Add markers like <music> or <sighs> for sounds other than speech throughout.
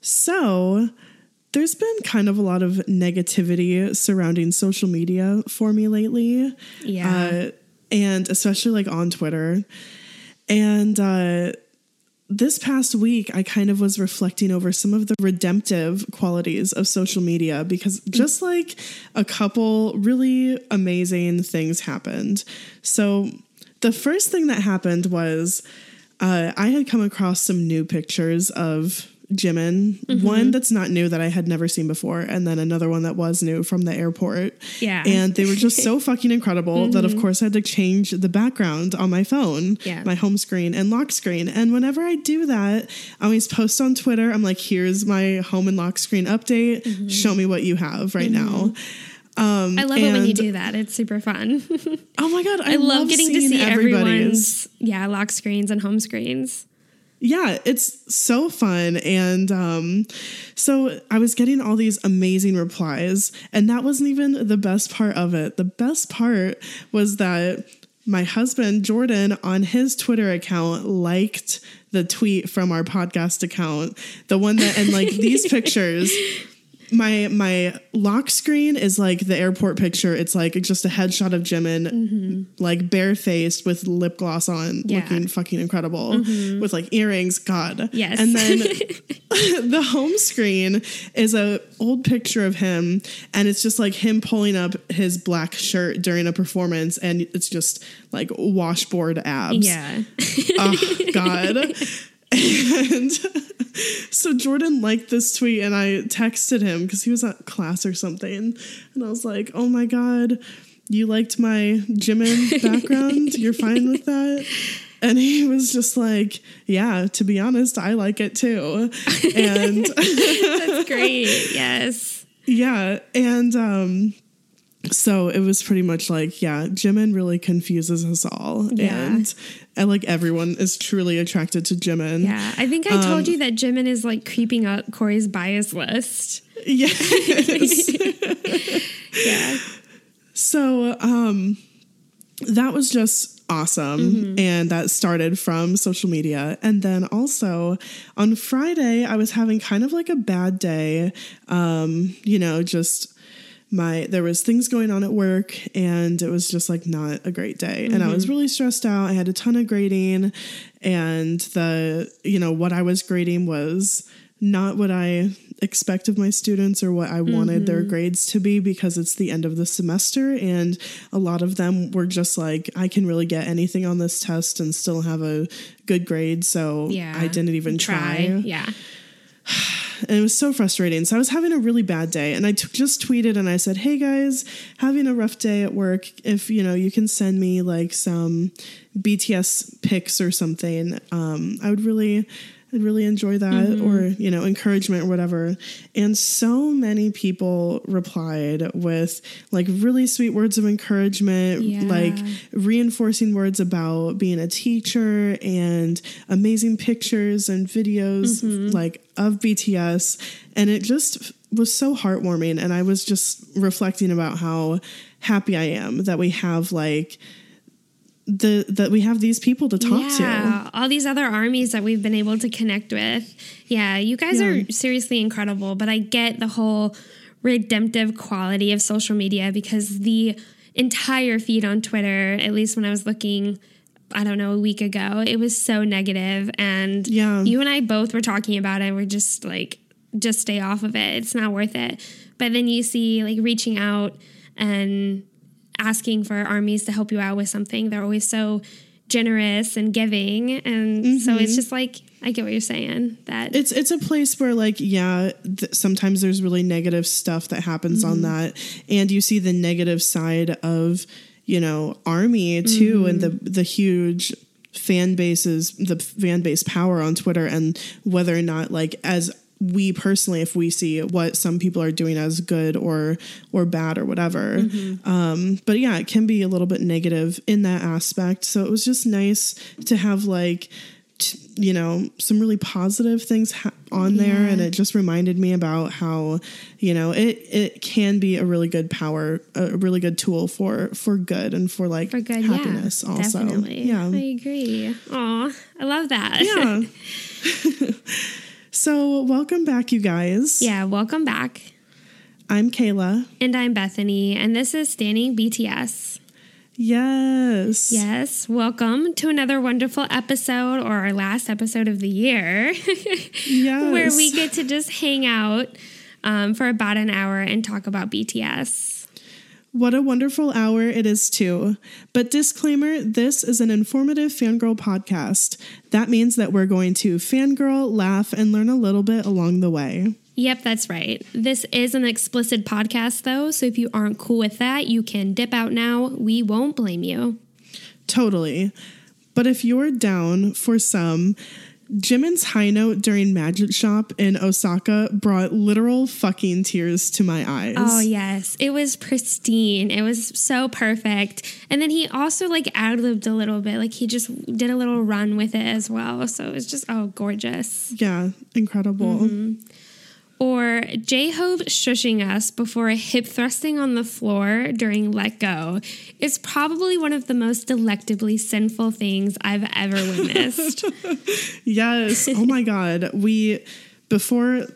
So, there's been kind of a lot of negativity surrounding social media for me lately. Yeah. Uh, and especially like on Twitter. And uh, this past week, I kind of was reflecting over some of the redemptive qualities of social media because just like a couple really amazing things happened. So, the first thing that happened was uh, I had come across some new pictures of Jimin. One mm-hmm. that's not new that I had never seen before, and then another one that was new from the airport. Yeah. And they were just so <laughs> fucking incredible that, of mm-hmm. course, I had to change the background on my phone, Yeah. my home screen, and lock screen. And whenever I do that, I always post on Twitter. I'm like, here's my home and lock screen update. Mm-hmm. Show me what you have right now. Um, I love it when you do that. It's super fun. <laughs> Oh my god, I, I love, getting to see everybody's. everyone's yeah lock screens and home screens. Yeah, it's so fun. And um, so I was getting all these amazing replies, and that wasn't even the best part of it. The best part was that my husband, Jordan, on his Twitter account, liked the tweet from our podcast account. The one that, and like these <laughs> pictures. My my lock screen is like the airport picture. It's like just a headshot of Jimin, mm-hmm. like barefaced with lip gloss on, Yeah. looking fucking incredible, mm-hmm. with like earrings. God, Yes. And then <laughs> <laughs> the home screen is a old picture of him, and it's just like him pulling up his black shirt during a performance, and it's just like washboard abs. Yeah. Oh, <laughs> God. And <laughs> so Jordan liked this tweet, and I texted him because he was at class or something. And I was like, oh my God, you liked my Jimin <laughs> background? You're fine with that? And he was just like, yeah, to be honest, I like it too. And <laughs> That's great. Yes. yeah, and um so it was pretty much like, yeah, Jimin really confuses us all. Yeah. And and like everyone is truly attracted to Jimin. Yeah. I think I Um, told you that Jimin is like creeping up Corey's bias list. Yes. <laughs> Yeah. so um that was just awesome and that started from social media and then also on friday i was having kind of like a bad day um you know just my there was things going on at work and it was just like not a great day. And i was mm-hmm. really stressed out. I had a ton of grading and the you know what i was grading was not what i expect of my students or what i wanted their mm-hmm. grades to be because it's the end of the semester and a lot of them were just like i can really get anything on this test and still have a good grade. So Yeah. i didn't even try. Yeah. <sighs> <sighs> <sighs> and it was so frustrating. So I was having a really bad day, and I t- just tweeted and I said, "Hey guys, having a rough day at work. If you know, you can send me like some BTS pics or something. Um, I would really." I'd really enjoy that or, mm-hmm. you know, encouragement or whatever. And so many people replied with like really sweet words of encouragement, Yeah. like reinforcing words about being a teacher and amazing pictures and videos mm-hmm. like of BTS. And it just was so heartwarming. And I was just reflecting about how happy I am that we have like the that we have these people to talk to. Yeah, all these other armies that we've been able to connect with. Yeah, you guys Yeah. are seriously incredible, but I get the whole redemptive quality of social media because the entire feed on Twitter, at least when I was looking, I don't know, a week ago, it was so negative and Yeah. you and I both were talking about it. We're just like just stay off of it. It's not worth it. But then you see like reaching out and asking for armies to help you out with something. They're always so generous and giving. And so it's mm-hmm. just like, I get what you're saying. That it's it's a place where like yeah th- sometimes there's really negative stuff that happens on mm-hmm. that and you see the negative side of you know army too and mm-hmm. the the huge fan bases the fan base power on twitter and whether or not like as we personally if we see what some people are doing as good or or bad or whatever. Um but yeah it can be a little bit negative in that aspect. So it was just nice to have like t- you know some really positive things ha- on there. And it just reminded me about how you know it it can be a really good power a really good tool for for good and for like for good, happiness yeah, also. definitely. yeah. I agree. Aw, I love that. yeah <laughs> <laughs> so welcome back you guys yeah, welcome back. i'm kayla And I'm Bethany, and this is Standing BTS. yes Yes, welcome to another wonderful episode, or our last episode of the year, yes <laughs> where we get to just hang out um, for about an hour and talk about BTS. What a wonderful hour it is, too. But disclaimer this is an informative fangirl podcast. That means that we're going to fangirl, laugh, and learn a little bit along the way. Yep, that's right. This is an explicit podcast, though, so if you aren't cool with that, you can dip out now. We won't blame you. Totally. But if you're down for some, Jimin's high note during Magic Shop in Osaka brought literal fucking tears to my eyes. Oh yes, it was pristine. It was so perfect. And then he also like ad libbed a little bit. Like he just did a little run with it as well. So it was just oh gorgeous. Yeah, incredible. Mm-hmm. Or J Hope shushing us before a hip thrusting on the floor during Let Go is probably one of the most delectably sinful things I've ever witnessed. <laughs> Yes. Oh my God. We, before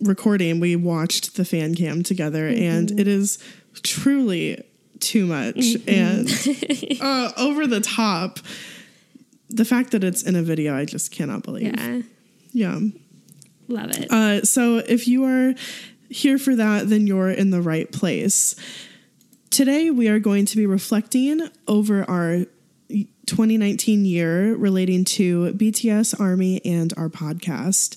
recording, we watched the fan cam together, and Mm-hmm. it is truly too much and <laughs> uh, over the top. The fact that it's in a video, I just cannot believe. yeah, Yeah. Love it. Uh, so if you are here for that, then you're in the right place. Today, we are going to be reflecting over our 2019 year relating to BTS, Army, and our podcast.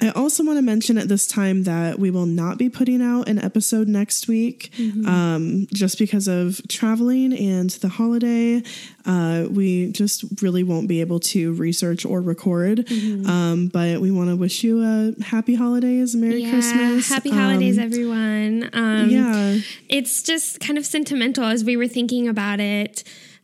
I also want to mention at this time that we will not be putting out an episode next week um, just because of traveling and the holiday. Uh, we just really won't be able to research or record. Um, but we want to wish you a happy holidays, Merry yeah, Christmas. happy holidays, Um, everyone. Um, yeah. it's just kind of sentimental as we were thinking about it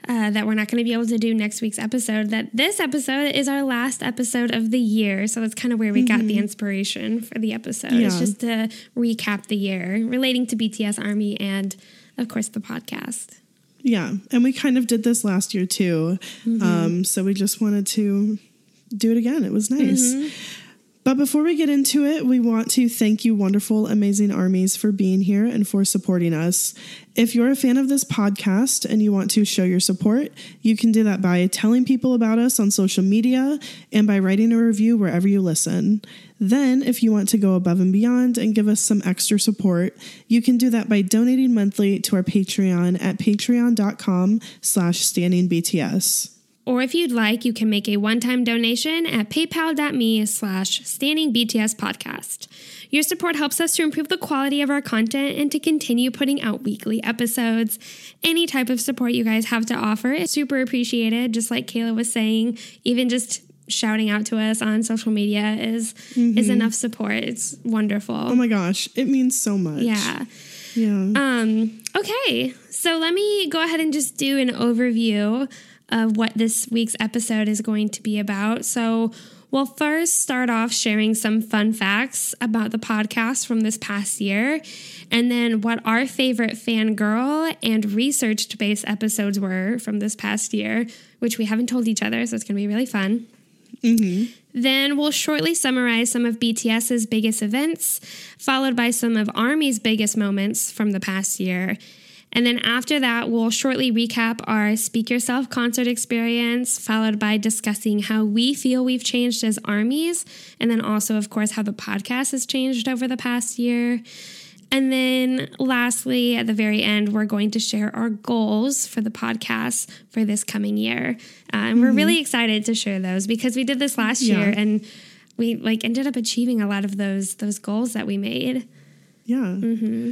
uh, that we're not going to be able to do next week's episode that this episode is our last episode of the year so that's kind of where we got the inspiration for the episode it's just to recap the year relating to bts army and of course the podcast Yeah, and we kind of did this last year too. Um, so we just wanted to do it again. It was nice. But before we get into it, we want to thank you, wonderful, amazing armies, for being here and for supporting us. If you're a fan of this podcast and you want to show your support, you can do that by telling people about us on social media and by writing a review wherever you listen. Then, if you want to go above and beyond and give us some extra support, you can do that by donating monthly to our Patreon at patreon.com slash standingbts. Or if you'd like you can make a one-time donation at paypal.me slash standing bts podcast. Your support helps us to improve the quality of our content and to continue putting out weekly episodes. Any type of support you guys have to offer is super appreciated. Just like kayla was saying even just shouting out to us on social media is is enough support. It's wonderful. Oh my gosh, it means so much. yeah. Yeah. um, okay, so let me go ahead and just do an overview of what this week's episode is going to be about. So, we'll first start off sharing some fun facts about the podcast from this past year, and then what our favorite fangirl and research based episodes were from this past year, which we haven't told each other, so it's going to be really fun. Mm-hmm. Then we'll shortly summarize some of BTS's biggest events, followed by some of ARMY's biggest moments from the past year. And then after that, we'll shortly recap our Speak Yourself concert experience, followed by discussing how we feel we've changed as armies, and then also, of course, how the podcast has changed over the past year. And then lastly, at the very end, we're going to share our goals for the podcast for this coming year. Uh, and we're really excited to share those because we did this last Yeah. year and we like ended up achieving a lot of those those goals that we made. Yeah. Mm-hmm.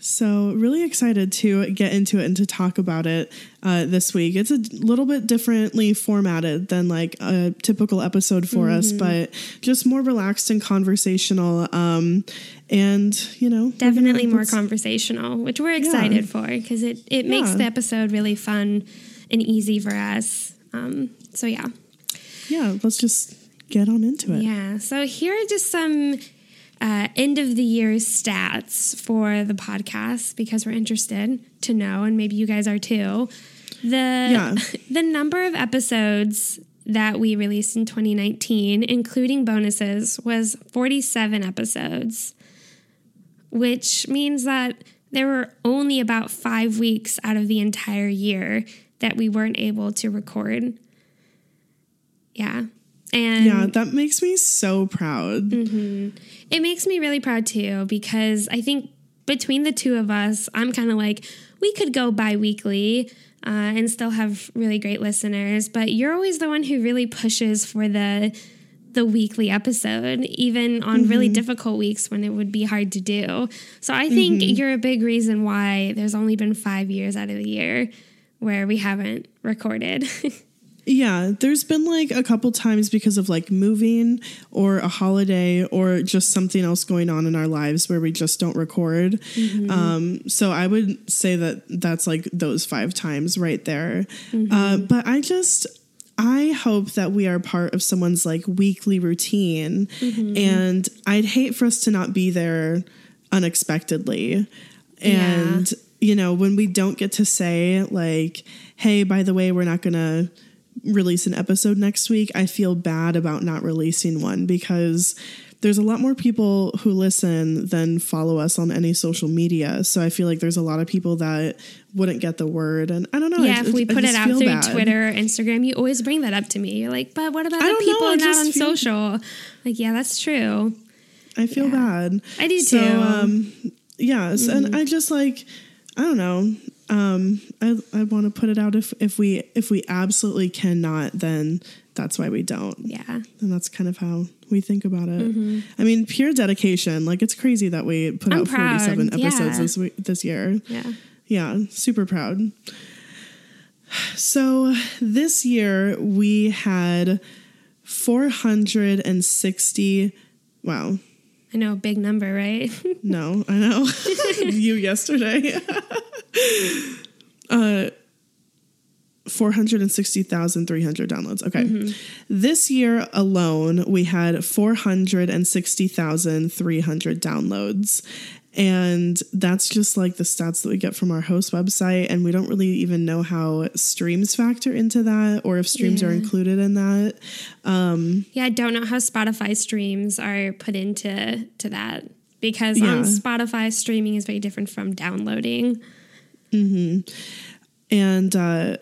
So, really excited to get into it and to talk about it uh, this week. It's a little bit differently formatted than like a typical episode for us, Mm-hmm. but just more relaxed and conversational. Um, and, you know, Definitely more conversational, which we're excited for because it, it makes Yeah. the episode really fun and easy for us. Um, so, yeah. Yeah, let's just get on into it. Yeah. So here are just some uh, end of the year stats for the podcast because we're interested to know, and maybe you guys are too. The Yeah. <laughs> the number of episodes that we released in 2019, including bonuses, was 47 episodes, which means that there were only about five weeks out of the entire year that we weren't able to record. Yeah. And Yeah, that makes me so proud. Mm-hmm. it makes me really proud too because I think between the two of us, I'm kind of like, we could go bi weekly uh, and still have really great listeners, but you're always the one who really pushes for the the weekly episode even on really mm-hmm. difficult weeks when it would be hard to do. So i think mm-hmm. you're a big reason why there's only been five years out of the year where we haven't recorded <laughs> Yeah, there's been like a couple times because of like moving or a holiday or just something else going on in our lives where we just don't record. Um, so I would say that that's like those five times right there. Uh, but I just, I hope that we are part of someone's like weekly routine. And I'd hate for us to not be there unexpectedly. And, you know, when we don't get to say, like, hey, by the way, we're not going to release an episode next week, I feel bad about not releasing one because there's a lot more people who listen than follow us on any social media. So I feel like there's a lot of people that wouldn't get the word. And I don't know. yeah I- if we I put it out through bad. Twitter Instagram you always bring that up to me you're like but what about I the know, people not on feel- social like yeah that's true I feel Yeah. bad. I do So, too. Mm-hmm. um, yes, and I just like I don't know. Um, I I want to put it out if if we if we absolutely cannot, then that's why we don't. yeah And that's kind of how we think about it. I mean, pure dedication. Like it's crazy that we put I'm out proud, 47 episodes yeah. this week, this year. yeah Yeah, super proud. So this year we had 460 wow. I know big number right <laughs> No, I know. <laughs> you yesterday. <laughs> uh 460,300 downloads. Okay. This year alone, we had 460,300 downloads. And that's just like the stats that we get from our host website. And we don't really even know how streams factor into that or if streams are included in that. yeah I don't know how Spotify streams are put into to that because Yeah. on Spotify streaming is very different from downloading And uh,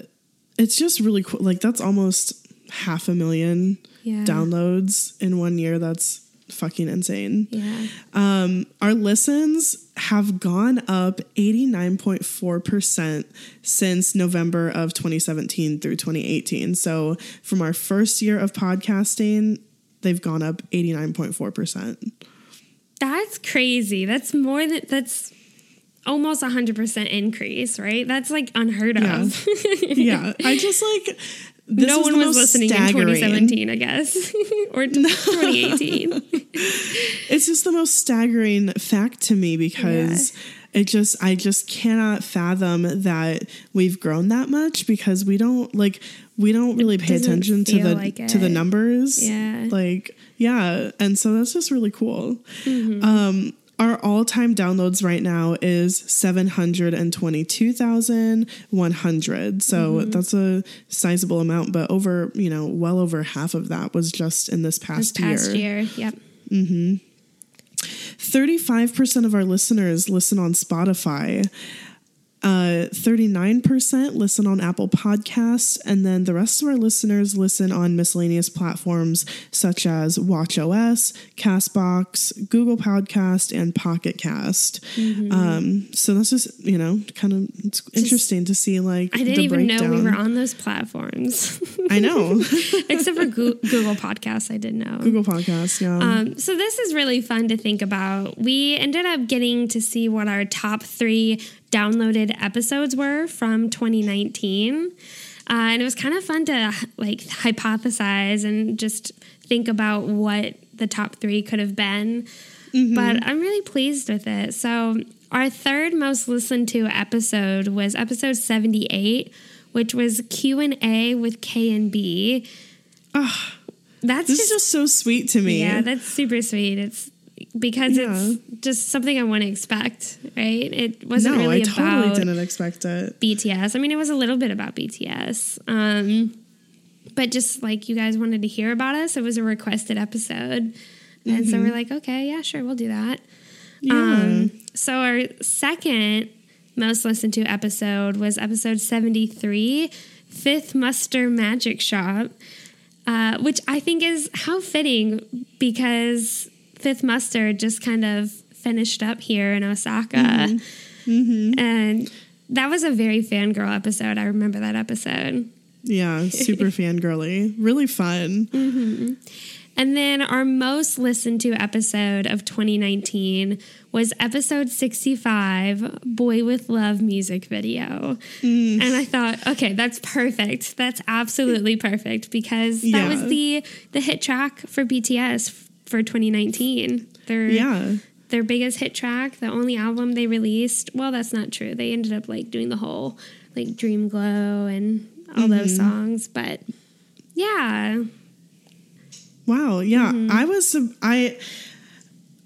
it's just really cool. Like, that's almost half a million Yeah. downloads in one year. That's fucking insane. yeah Um, our listens have gone up 89.4% since November of 2017 through 2018. So from our first year of podcasting, they've gone up 89.4%. that's crazy that's more than that's almost a hundred percent increase right that's like unheard Yeah. of <laughs> yeah. I just like, this no one was listening staggering. in 2017 I guess <laughs> or <laughs> 2018 It's just the most staggering fact to me because it just I just cannot fathom that we've grown that much because we don't like we don't really pay attention to the like to the numbers. Yeah. Like yeah, and so that's just really cool. Mm-hmm. Um our all-time downloads right now is 722,100. So Mm-hmm. that's a sizable amount, but over, you know, well over half of that was just in this this past, past year. year yep 35% of our listeners listen on Spotify. Uh, 39% listen on Apple Podcasts, and then the rest of our listeners listen on miscellaneous platforms such as WatchOS, Castbox, Google Podcast, and Pocket Cast. Mm-hmm. Um, so that's just, you know, kind of it's interesting to see like I didn't even breakdown. know we were on those platforms. <laughs> I know. <laughs> Except for Goo- Google Podcasts, I didn't know. Google Podcast, yeah. Um, so this is really fun to think about. We ended up getting to see what our top three downloaded episodes were from 2019. Uh, and it was kind of fun to like hypothesize and just think about what the top three could have been. But I'm really pleased with it. So our third most listened to episode was episode 78, which was Q and A with K and B. That's this just is just so sweet to me. yeah, that's super sweet. It's because Yeah. it's just something I wouldn't expect, right? It wasn't no, really I totally about didn't expect it. BTS. I mean, it was a little bit about BTS. Um, but just like you guys wanted to hear about us, it was a requested episode. And so we're like, okay, yeah, sure, we'll do that. Yeah. Um, so our second most listened to episode was episode 73, Fifth Muster Magic Shop, uh, which I think is how fitting because Fifth Muster just kind of finished up here in Osaka. Mm-hmm. Mm-hmm. And that was a very fangirl episode. I remember that episode. yeah, super <laughs> fangirly. Really fun. Mm-hmm. And then our most listened to episode of 2019 was episode 65, Boy with Love music video. Mm. And I thought, okay, that's perfect. That's absolutely <laughs> perfect because that Yeah. was the the hit track for BTS for 2019. Their Yeah. their biggest hit track, the only album they released. Well, that's not true. They ended up like doing the whole like Dream Glow and all those songs, but yeah, Wow. Yeah. Mm-hmm. I was I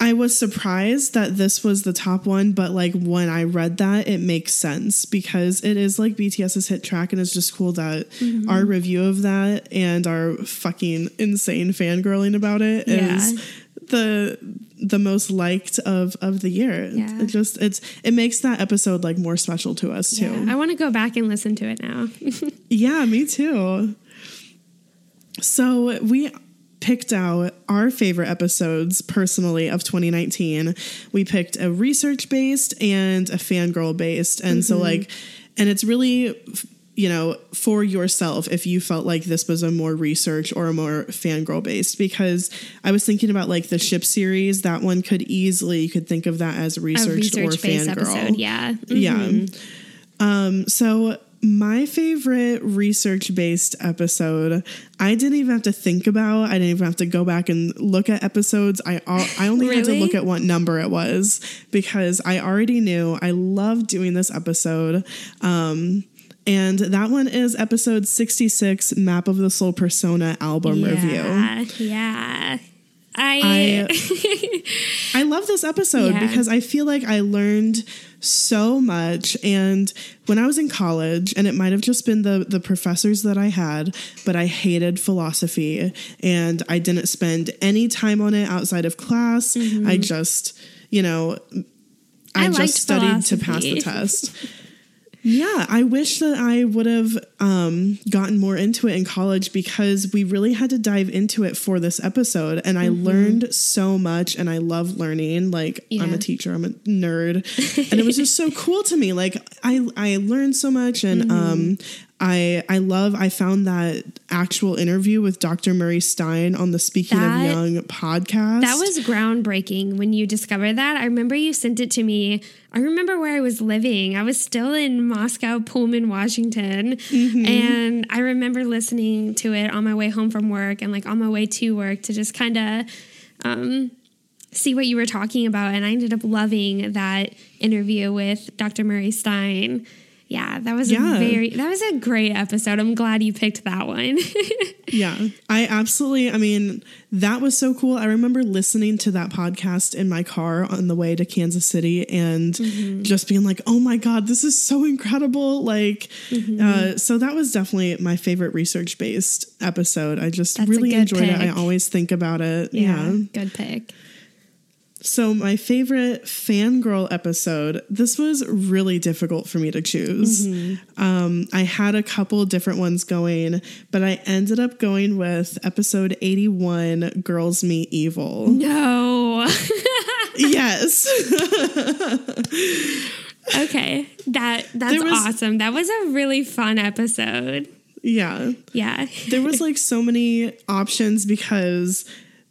I was surprised that this was the top one, but like when I read that, it makes sense because it is like BTS's hit track, and it's just cool that Mm-hmm. our review of that and our fucking insane fangirling about it is Yeah. the the most liked of of the year. Yeah. It just it's it makes that episode like more special to us too. yeah. I want to go back and listen to it now. <laughs> Yeah, me too. So we picked out our favorite episodes personally of 2019. We picked a research based and a fangirl based. And so, like, and it's really, you know, for yourself if you felt like this was a more research or a more fangirl based. Because I was thinking about like the ship series, that one could easily, you could think of that as research or research based fangirl. episode, yeah. Yeah. Um, so my favorite research based episode, I didn't even have to think about. I didn't even have to go back and look at episodes. I I only had to look at what number it was because I already knew. I love doing this episode. Um, and that one is episode 66 Map of the Soul Persona album review. Yeah, yeah. I, <laughs> I love this episode Yeah. because I feel like I learned so much. And when I was in college, and it might have just been the the professors that I had, but I hated philosophy, and I didn't spend any time on it outside of class. I just, you know, I, Mm-hmm. I just studied to pass the test. <laughs> Yeah, I wish that I would have um, gotten more into it in college because we really had to dive into it for this episode. And I learned so much and I love learning. Like, I'm a teacher, I'm a nerd. <laughs> and it was just so cool to me. Like, I, I learned so much. And um, I, I love, I found that actual interview with Dr. Murray Stein on the Speaking That- of Jung podcast. that was groundbreaking when you discovered that. I remember you sent it to me. I remember where I was living. I was still in Moscow, Pullman, Washington. Mm-hmm. And I remember listening to it on my way home from work and like on my way to work to just kind of um, see what you were talking about. And I ended up loving that interview with Dr. Murray Stein. Yeah, that was Yeah. a very that was a great episode. I'm glad you picked that one. <laughs> Yeah, I absolutely. I mean, that was so cool. I remember listening to that podcast in my car on the way to Kansas City and Mm-hmm. just being like, oh my God, this is so incredible. Like, Mm-hmm. uh, so that was definitely my favorite research based episode. I just That's really enjoyed it. I always think about it. Yeah. good pick. So, my favorite fangirl episode, this was really difficult for me to choose. Um, I had a couple different ones going, but I ended up going with episode 81 Girls Meet Evil. No. <laughs> yes. okay. That that's was- awesome. That was a really fun episode. yeah. Yeah. There was like so many options because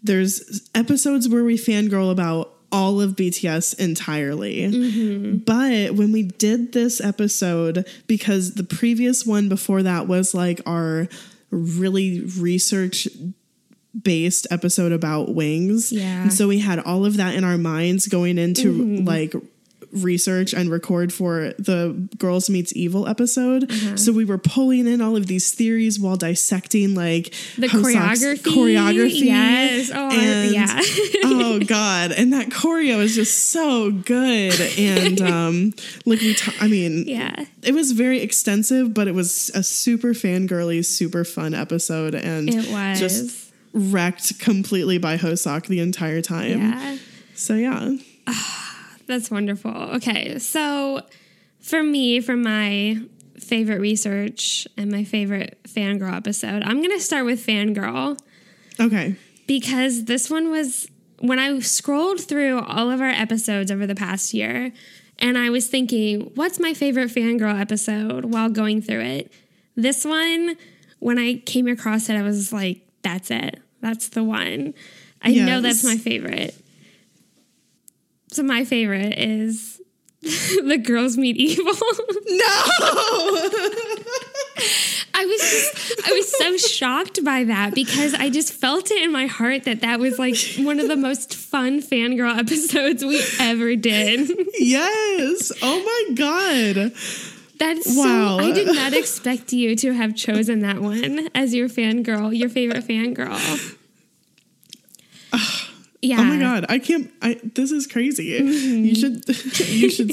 there's episodes where we fangirl about all of BTS entirely. Mm-hmm. But when we did this episode, because the previous one before that was like our really research based episode about wings. Yeah. And so we had all of that in our minds going into mm-hmm. like research and record for the Girls Meets Evil episode. Uh-huh. So we were pulling in all of these theories while dissecting like The choreography. choreography. Yes. Oh, and, yeah. <laughs> oh god, and that choreo is just so good. And <laughs> um like we, ta- I mean, yeah. it was very extensive, but it was a super fangirly, super fun episode, and It was. just wrecked completely by Hoseok the entire time. Yeah. So yeah, That's wonderful. Okay, so for me, for my favorite research and my favorite fangirl episode, I'm gonna start with fangirl okay, because this one was when I scrolled through all of our episodes over the past year, and I was thinking, what's my favorite fangirl episode while going through it? This one, when I came across it, I was like, that's it. That's the one. I know that's my favorite. So my favorite is <laughs> the girls meet evil. <laughs> no, I was just, I was so shocked by that because I just felt it in my heart that that was like one of the most fun fangirl episodes we ever did. <laughs> yes, oh my god, That's Wow. so I did not expect you to have chosen that one as your fangirl, your favorite fangirl. <sighs> <sighs> <sighs> Yeah. oh my god, I can't. I this is crazy. You should, <laughs> you should.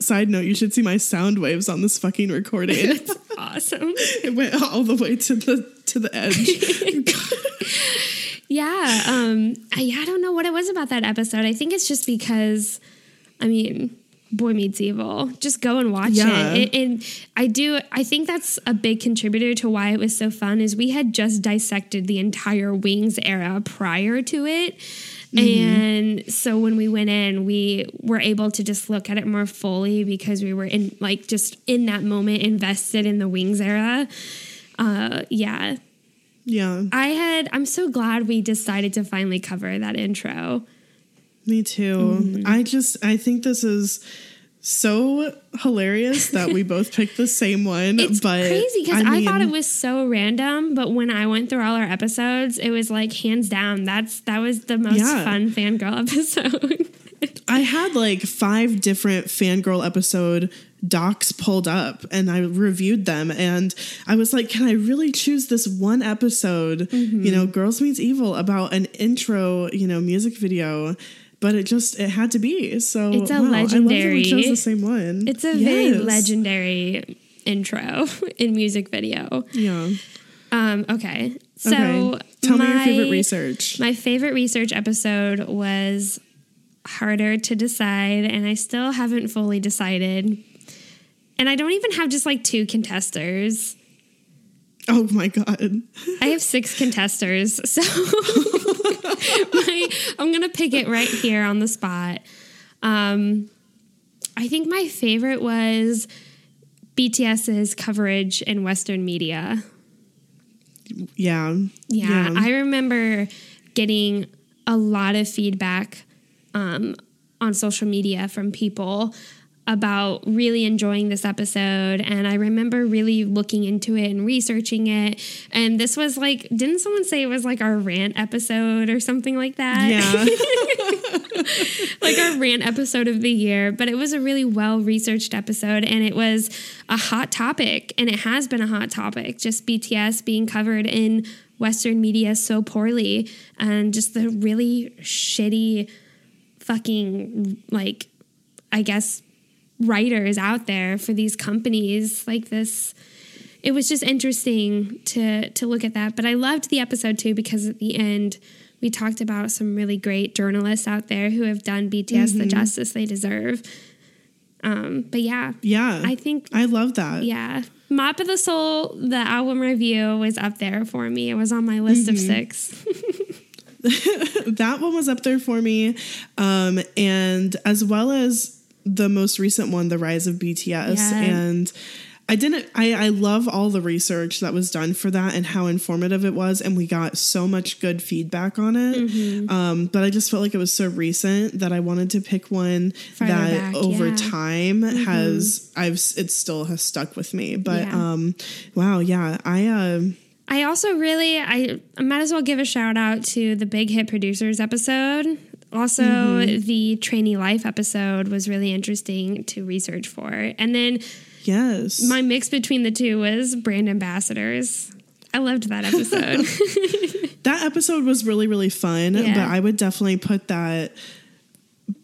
Side note: You should see my sound waves on this fucking recording. <laughs> That's awesome. it went all the way to the to the edge. <laughs> Yeah. Um I, I don't know what it was about that episode. I think it's just because I mean Boy Meets Evil. Just go and watch Yeah. it. it. And I do I think that's a big contributor to why it was so fun is we had just dissected the entire Wings era prior to it. And so when we went in, we were able to just look at it more fully because we were in like just in that moment invested in the Wings era. Uh yeah. yeah, I had I'm so glad we decided to finally cover that intro. Me too. Mm-hmm. I just I think this is so hilarious that we both <laughs> picked the same one. It's but crazy because I, thought it was so random, but when I went through all our episodes, it was like hands down that's that was the most Yeah. fun fangirl <laughs> episode. I had like five different fangirl episode docs pulled up and I reviewed them and I was like, can I really choose this one episode, Mm-hmm. you know, Girls Meets Evil about an intro, you know, music video. But it just it had to be. So It's a wow, I that we chose the same one. it's a very legendary intro <laughs> in music video. Yeah. Um, okay. So okay. Tell me your favorite research. My favorite research episode was harder to decide, and I still haven't fully decided. And I don't even have just like two contesters. Oh my god. I have six contesters, so <laughs> my, I'm gonna pick it right here on the spot. Um, I think my favorite was BTS's coverage in Western media. Yeah. Yeah, I remember getting a lot of feedback um, on social media from people about really enjoying this episode. And I remember really looking into it and researching it. And this was like, didn't someone say it was like our rant episode or something like that? yeah. <laughs> <laughs> like our rant episode of the year, but it was a really well researched episode and it was a hot topic and it has been a hot topic. Just BTS being covered in Western media so poorly and just the really shitty fucking, like, I guess, writers out there for these companies like this it was just interesting to to look at that but i loved the episode too because at the end we talked about some really great journalists out there who have done BTS the justice they deserve. Um, but yeah, Yeah. I think I love that. yeah, Map of the Soul, the album review was up there for me. It was on my list of six. <laughs> <laughs> that one was up there for me. Um, and as well as the most recent one, The Rise of BTS. Yeah. And I didn't, I, I love all the research that was done for that and how informative it was. And we got so much good feedback on it. Mm-hmm. Um, but I just felt like it was so recent that I wanted to pick one Farther that back, over yeah. Mm-hmm. time has, I've, it still has stuck with me. But, Yeah. um, wow. Yeah. I, uh, I also really I, I might as well give a shout out to the Big Hit Producers episode. Also, Mm-hmm. the Trainee Life episode was really interesting to research for. And then yes. my mix between the two was brand ambassadors. I loved that episode. <laughs> that episode was really really fun Yeah. but i would definitely put that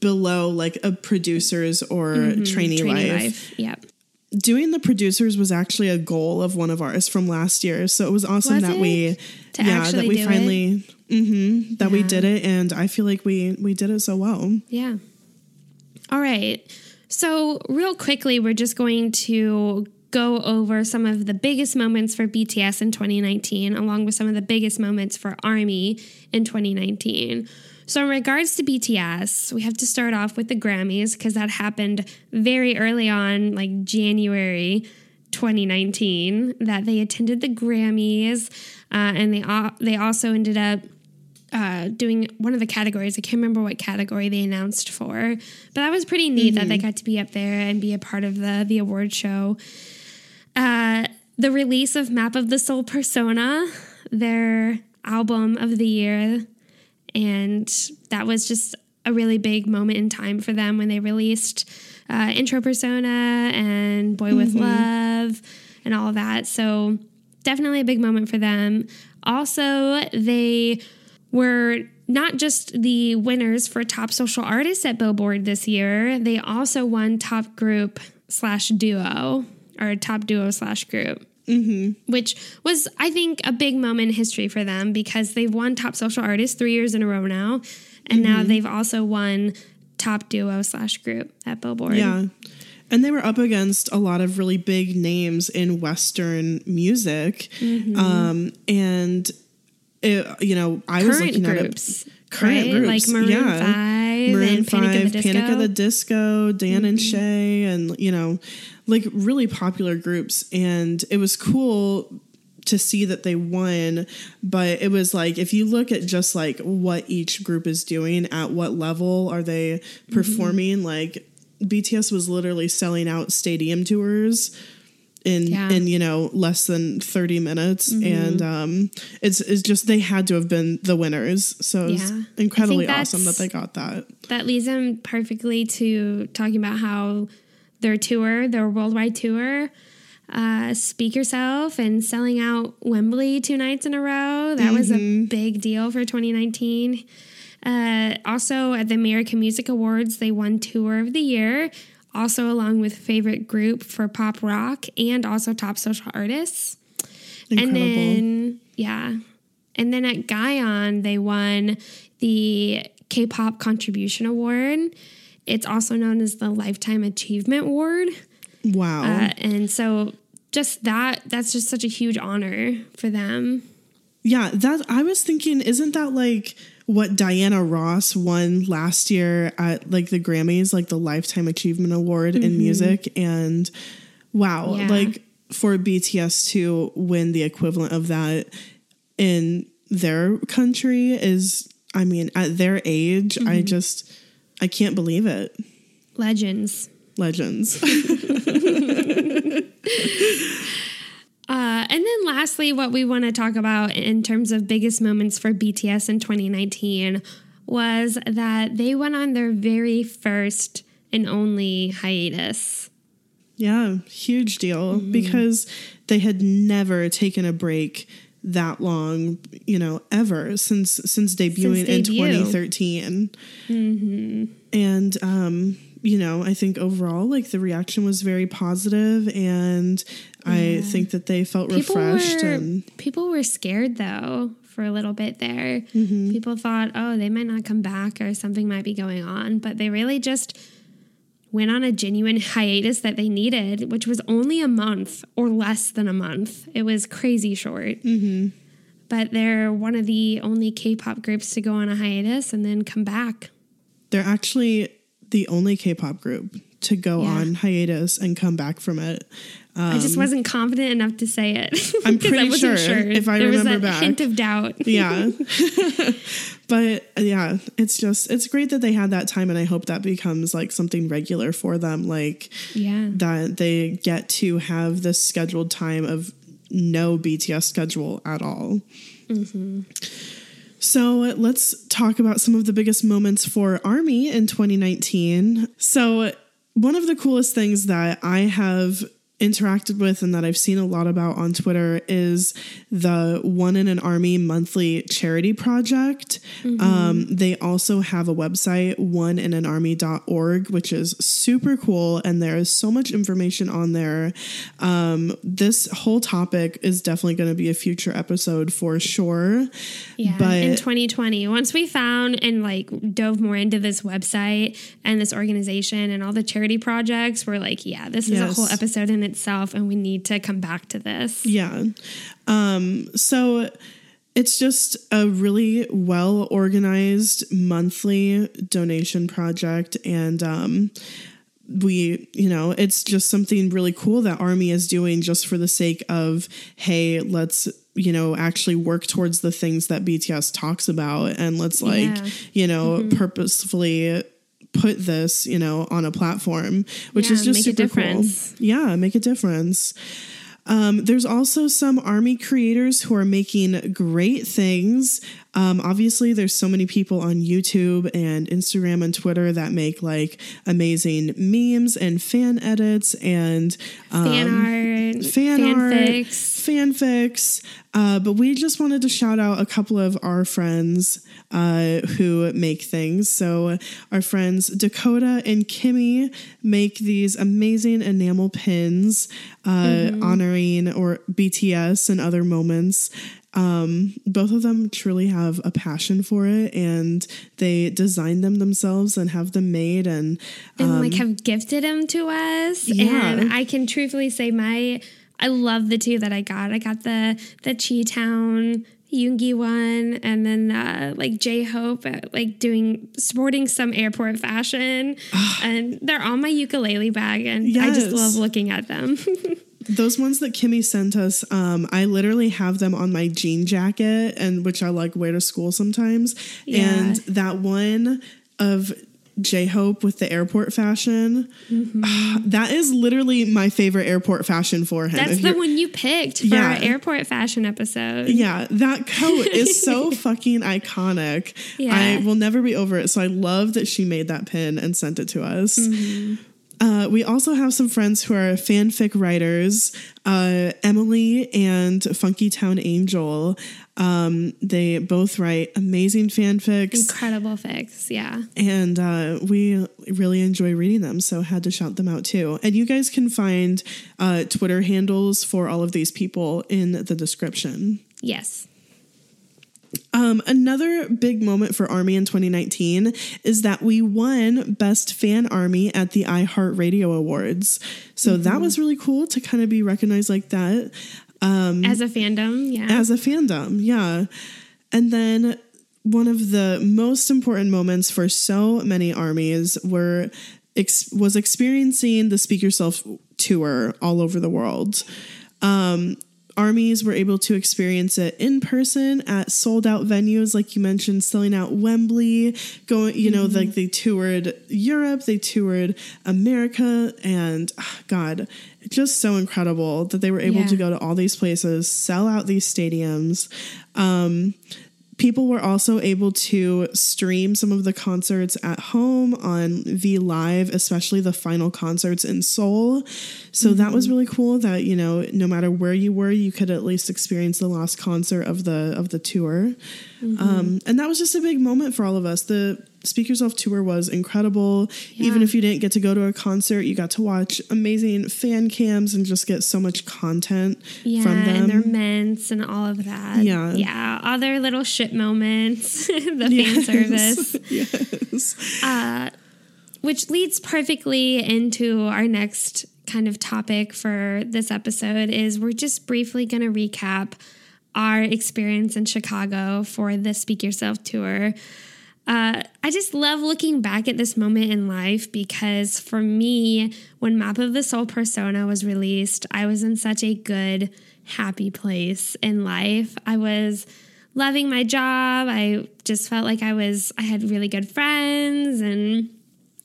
below like a producers or trainee, Mm-hmm. Trainee life. Life. Yep. doing the producers was actually a goal of one of ours from last year so it was awesome Was that it? we To yeah that we finally it? Finally hmm that we did it and i feel like we we did it so well Yeah. All right. So, real quickly, we're just going to go over some of the biggest moments for BTS in 2019, along with some of the biggest moments for ARMY in 2019. So, in regards to BTS, we have to start off with the Grammys because that happened very early on, like January 2019, that they attended the Grammys, uh, and they al- they also ended up uh, doing one of the categories. I can't remember what category they announced for, but that was pretty neat that they got to be up there and be a part of the the award show. Uh, the release of Map of the Soul Persona, their album of the year, and that was just a really big moment in time for them when they released uh, Intro Persona and Boy with Love and all that. So definitely a big moment for them. Also, they were not just the winners for top social artists at Billboard this year, they also won top group slash duo or top duo slash group. Which was, I think, a big moment in history for them because they've won top social artist three years in a row now. And now they've also won top duo slash group at Billboard. yeah and they were up against a lot of really big names in western music Mm-hmm. um and it, you know i was Current looking at it current right? groups, Like Maroon yeah. 5 Maroon and Panic at Five, Disco. Mm-hmm. Panic at the Disco, Dan and Shay, and you know, like really popular groups. And it was cool to see that they won, but it was like if you look at just like what each group is doing, at what level are they Mm-hmm. performing, like BTS was literally selling out stadium tours in Yeah. Mm-hmm. in you know less than 30 minutes and um it's it's just they had to have been the winners so it's Yeah. Incredibly awesome that they got that that leads them perfectly to talking about how their tour, their worldwide tour, uh, Speak Yourself and selling out Wembley two nights in a row. That was a big deal for 2019. Uh, also, at the American Music Awards, they won Tour of the Year, also along with Favorite Group for Pop Rock and also Top Social Artists. incredible And then, yeah. And then at Gaon, they won the K pop Contribution Award. It's also known as the Lifetime Achievement Award. wow Uh, and so, just that, that's just such a huge honor for them. yeah that i was thinking isn't that like what diana ross won last year at like the grammys like the lifetime achievement award in music and wow Mm-hmm. Yeah. like for bts to win the equivalent of that in their country is i mean at their age i Mm-hmm. just i can't believe it Legends. legends <laughs> <laughs> Uh, and then lastly, what we want to talk about in terms of biggest moments for BTS in 2019 was that they went on their very first and only hiatus. Yeah, huge deal Mm-hmm. because they had never taken a break that long, you know, ever since since debuting in debut. 2013. Mm-hmm. And um, you know, I think overall like the reaction was very positive and I think that they felt People refreshed were and people were scared though for a little bit there. Mm-hmm. People thought, oh, they might not come back or something might be going on, but they really just went on a genuine hiatus that they needed, which was only a month or less than a month. It was crazy short. Mm-hmm. But they're one of the only K pop groups to go on a hiatus and then come back. They're actually the only K-pop group to go Yeah. on hiatus and come back from it. I just wasn't confident enough to say it. Um, <laughs> I'm pretty wasn't sure, if I there was remember that back. hint of doubt. <laughs> Yeah. <laughs> but yeah, it's just it's great that they had that time and I hope that becomes like something regular for them like Yeah. that they get to have this scheduled time of no BTS schedule at all. So let's talk about some of the biggest moments for Army in 2019. So, one of the coolest things that I have interacted with and that I've seen a lot about on Twitter is the One in an Army monthly charity project. Um, they also have a website, oneinanarmy.org, which is super cool. And there is so much information on there. Um, this whole topic is definitely going to be a future episode for sure. Yeah, But- in 2020, once we found and like dove more into this website and this organization and all the charity projects, we're like, yeah, this is a whole episode in itself, and we need to come back to this. Yeah. Um, so it's just a really well organized monthly donation project. And um, we, you know, it's just something really cool that Army is doing just for the sake of, hey, let's, you know, actually work towards the things that BTS talks about. And let's, like, Yeah. you know, purposefully put this, you know, on a platform, which Yeah, is just make a super difference. cool. Yeah, make a difference. Um, there's also some army creators who are making great things. Um, obviously, there's so many people on YouTube and Instagram and Twitter that make like amazing memes and fan edits and um, Fan art, fan art, fanfics. fanfics. Uh, but we just wanted to shout out a couple of our friends uh, who make things. So our friends Dakota and Kimmy make these amazing enamel pins uh, honoring or BTS and other moments. Um, both of them truly have a passion for it, and they design them themselves and have them made. And and like have gifted them to us. Yeah. And I can truthfully say my I love the two that I got. I got the the Chi Town Yoongi one, and then uh, like J Hope, uh, like doing sporting some airport fashion, <sighs> and they're on my ukulele bag, and I just love looking at them. <laughs> Those ones that Kimmy sent us, um, I literally have them on my jean jacket, and which I like wear to school sometimes. Yeah. And that one of J Hope with the airport fashion, <sighs> that is literally my favorite airport fashion for him. That's If the one you picked for Yeah. our airport fashion episode. Yeah, that coat is so <laughs> fucking iconic. Yeah. I will never be over it. So I love that she made that pin and sent it to us. Mm-hmm. Uh, we also have some friends who are fanfic writers, uh, Emily and Funky Town Angel. Um, they both write amazing fanfics, Incredible fix, yeah. and uh, we really enjoy reading them. So had to shout them out too. And you guys can find uh, Twitter handles for all of these people in the description. Yes. Um, another big moment for Army in 2019 is that we won Best Fan Army at the iHeartRadio Awards. So that was really cool to kind of be recognized like that As a fandom, yeah. as a fandom. Yeah. And then one of the most important moments for so many armies were ex- was experiencing the Speak Yourself tour all over the world. Um, armies were able to experience it in person at sold out venues, like you mentioned, selling out Wembley. Going, you know, like they toured Europe, they toured America, and ah, God, just so incredible that they were able Yeah. to go to all these places, sell out these stadiums. Um, people were also able to stream some of the concerts at home on V Live, especially the final concerts in Seoul. So that was really cool that, you know, no matter where you were, you could at least experience the last concert of the of the tour. Um, and that was just a big moment for all of us. The Speak Yourself tour was incredible. Even if you didn't get to go to a concert, you got to watch amazing fan cams and just get so much content Yeah, from them. and their ments and all of that. Yeah. Yeah. All their little shit moments, <laughs> the fan service. <laughs> yes. Uh, which leads perfectly into our next kind of topic for this episode is we're just briefly going to recap our experience in Chicago for the Speak Yourself tour. Uh, I just love looking back at this moment in life because for me, when Map of the Soul Persona was released, I was in such a good, happy place in life. I was loving my job. I just felt like I was, I had really good friends and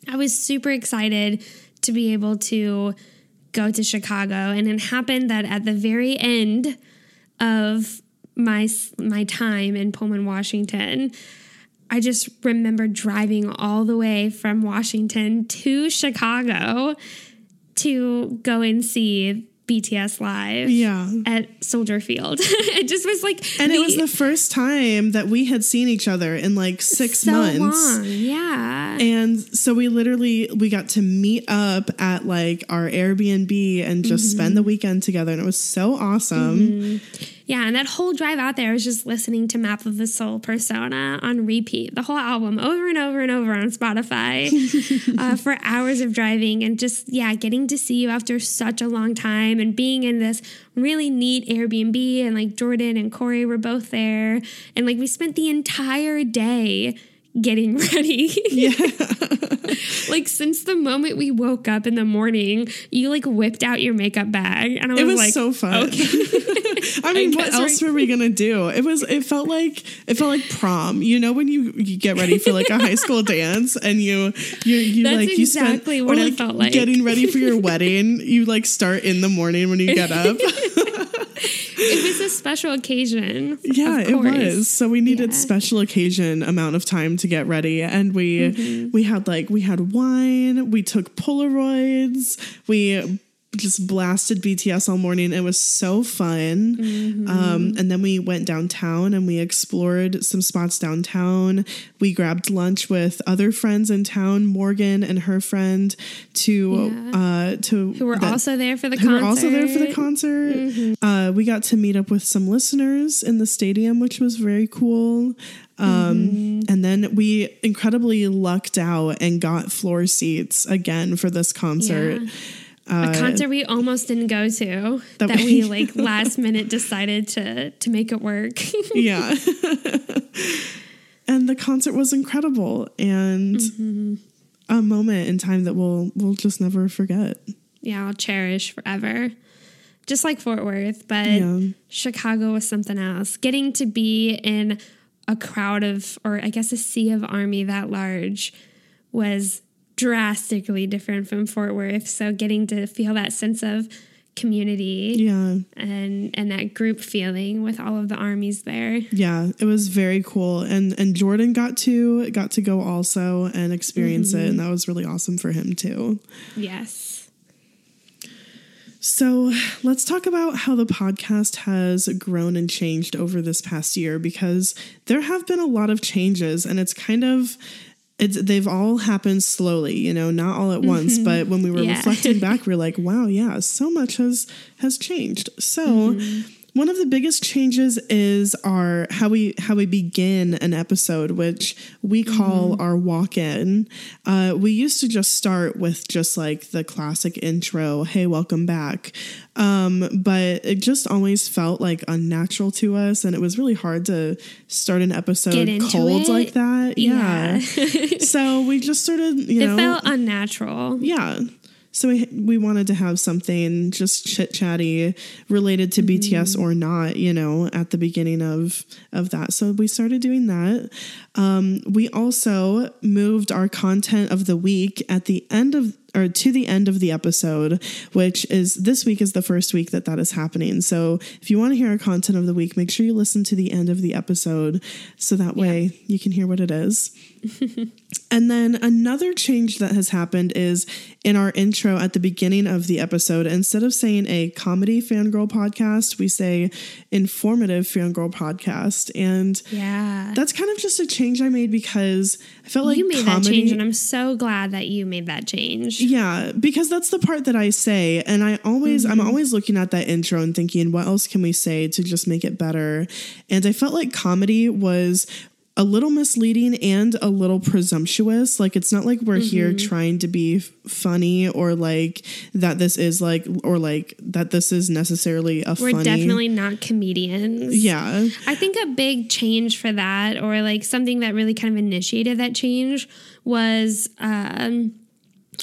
I was super excited to be able to go to Chicago. And it happened that at the very end of my my time in Pullman, Washington, I just remember driving all the way from Washington to Chicago to go and see BTS live Yeah. at Soldier Field. <laughs> it just was like And it was the first time that we had seen each other in like six so months. long. Yeah. And so we literally we got to meet up at like our Airbnb and just Mm-hmm. spend the weekend together and it was so awesome. Yeah, and that whole drive out there I was just listening to Map of the Soul Persona on repeat, the whole album over and over and over on Spotify <laughs> uh, for hours of driving and just, yeah, getting to see you after such a long time and being in this really neat Airbnb. And like Jordan and Corey were both there. And like we spent the entire day getting <laughs> ready. Yeah. <laughs> like since the moment we woke up in the morning, you like whipped out your makeup bag. And I was, It was like, so fun. Okay. <laughs> I mean, what else we're- were we gonna do? It was. It felt like it felt like prom. You know, when you, you get ready for like a high school dance and you you you That's like you exactly spend what or it felt like. getting ready for your wedding. You like start in the morning when you get up. It was a special occasion. Yeah, it was. So we needed Yeah. special occasion amount of time to get ready, and we Mm-hmm. we had like we had wine. We took Polaroids. We just blasted BTS all morning. It was so fun. Mm-hmm. Um, and then we went downtown and we explored some spots downtown. We grabbed lunch with other friends in town, Morgan and her friend, to uh, to Who were that- also there for the who concert. were also there for the concert. Uh, we got to meet up with some listeners in the stadium, which was very cool. Um, And then we incredibly lucked out and got floor seats again for this concert. A uh, concert we almost didn't go to <laughs> That that, we- we like <laughs> last minute decided to to make it work. <laughs> Yeah. and the concert was incredible and mm-hmm. a moment in time that we'll we'll just never forget. yeah, I'll cherish forever. Just like Fort Worth, but Yeah. Chicago was something else. Getting to be in a crowd of, or I guess a sea of army that large, was drastically different from Fort Worth. So getting to feel that sense of community Yeah. and and that group feeling with all of the armies there. Yeah, it was very cool, and and Jordan got to got to go also and experience it, mm-hmm. and that was really awesome for him too. Yes. So let's talk about how the podcast has grown and changed over this past year because there have been a lot of changes, and it's kind of. It's, they've all happened slowly, you know, not all at once. Mm-hmm. But when we were Yeah. reflecting back, we are like, <laughs> "Wow, yeah, so much has has changed." So, mm-hmm. One of the biggest changes is our how we how we begin an episode, which we call our walk in. Uh, we used to just start with just like the classic intro, "Hey, welcome back," um, but it just always felt like unnatural to us, and it was really hard to start an episode cold it. like that. Yeah. Yeah. so we just sort of you It know felt unnatural. yeah. So we we wanted to have something just chit chatty related to BTS or not, you know, at the beginning of of that. So we started doing that. Um, we also moved our content of the week at the end of or to the end of the episode, which is this week is the first week that that is happening. So if you want to hear our content of the week, make sure you listen to the end of the episode, so that way you can hear what it is. <laughs> And then another change that has happened is in our intro at the beginning of the episode, instead of saying a comedy fangirl podcast, we say informative fangirl podcast. And Yeah. that's kind of just a change I made because I felt like you made comedy, that change, and I'm so glad that you made that change. yeah, because that's the part that I say. And I always, Mm-hmm. I'm always looking at that intro and thinking, what else can we say to just make it better? And I felt like comedy was a little misleading and a little presumptuous. Like, it's not like we're here Mm-hmm. trying to be f- funny or like that this is like, or like that this is necessarily a We're funny. definitely not comedians. Yeah. I think a big change for that, or like something that really kind of initiated that change, was um,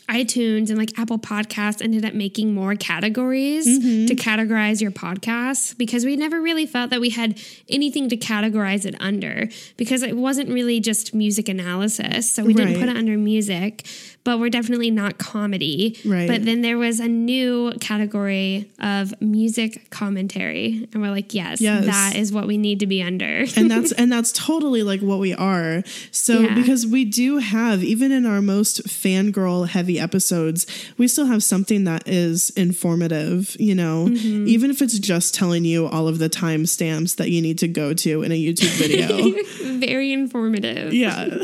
iTunes and like Apple Podcasts ended up making more categories mm-hmm. to categorize your podcasts because we never really felt that we had anything to categorize it under because it wasn't really just music analysis. So we didn't put it under music, but we're definitely not comedy. Right. But then there was a new category of music commentary. And we're like, yes, Yes. that is what we need to be under. and <laughs> that's and that's totally like what we are so Yeah. because we do have even in our most fangirl heavy episodes we still have something that is informative you know Mm-hmm. even if it's just telling you all of the timestamps that you need to go to in a youtube video <laughs> Very informative. yeah <laughs>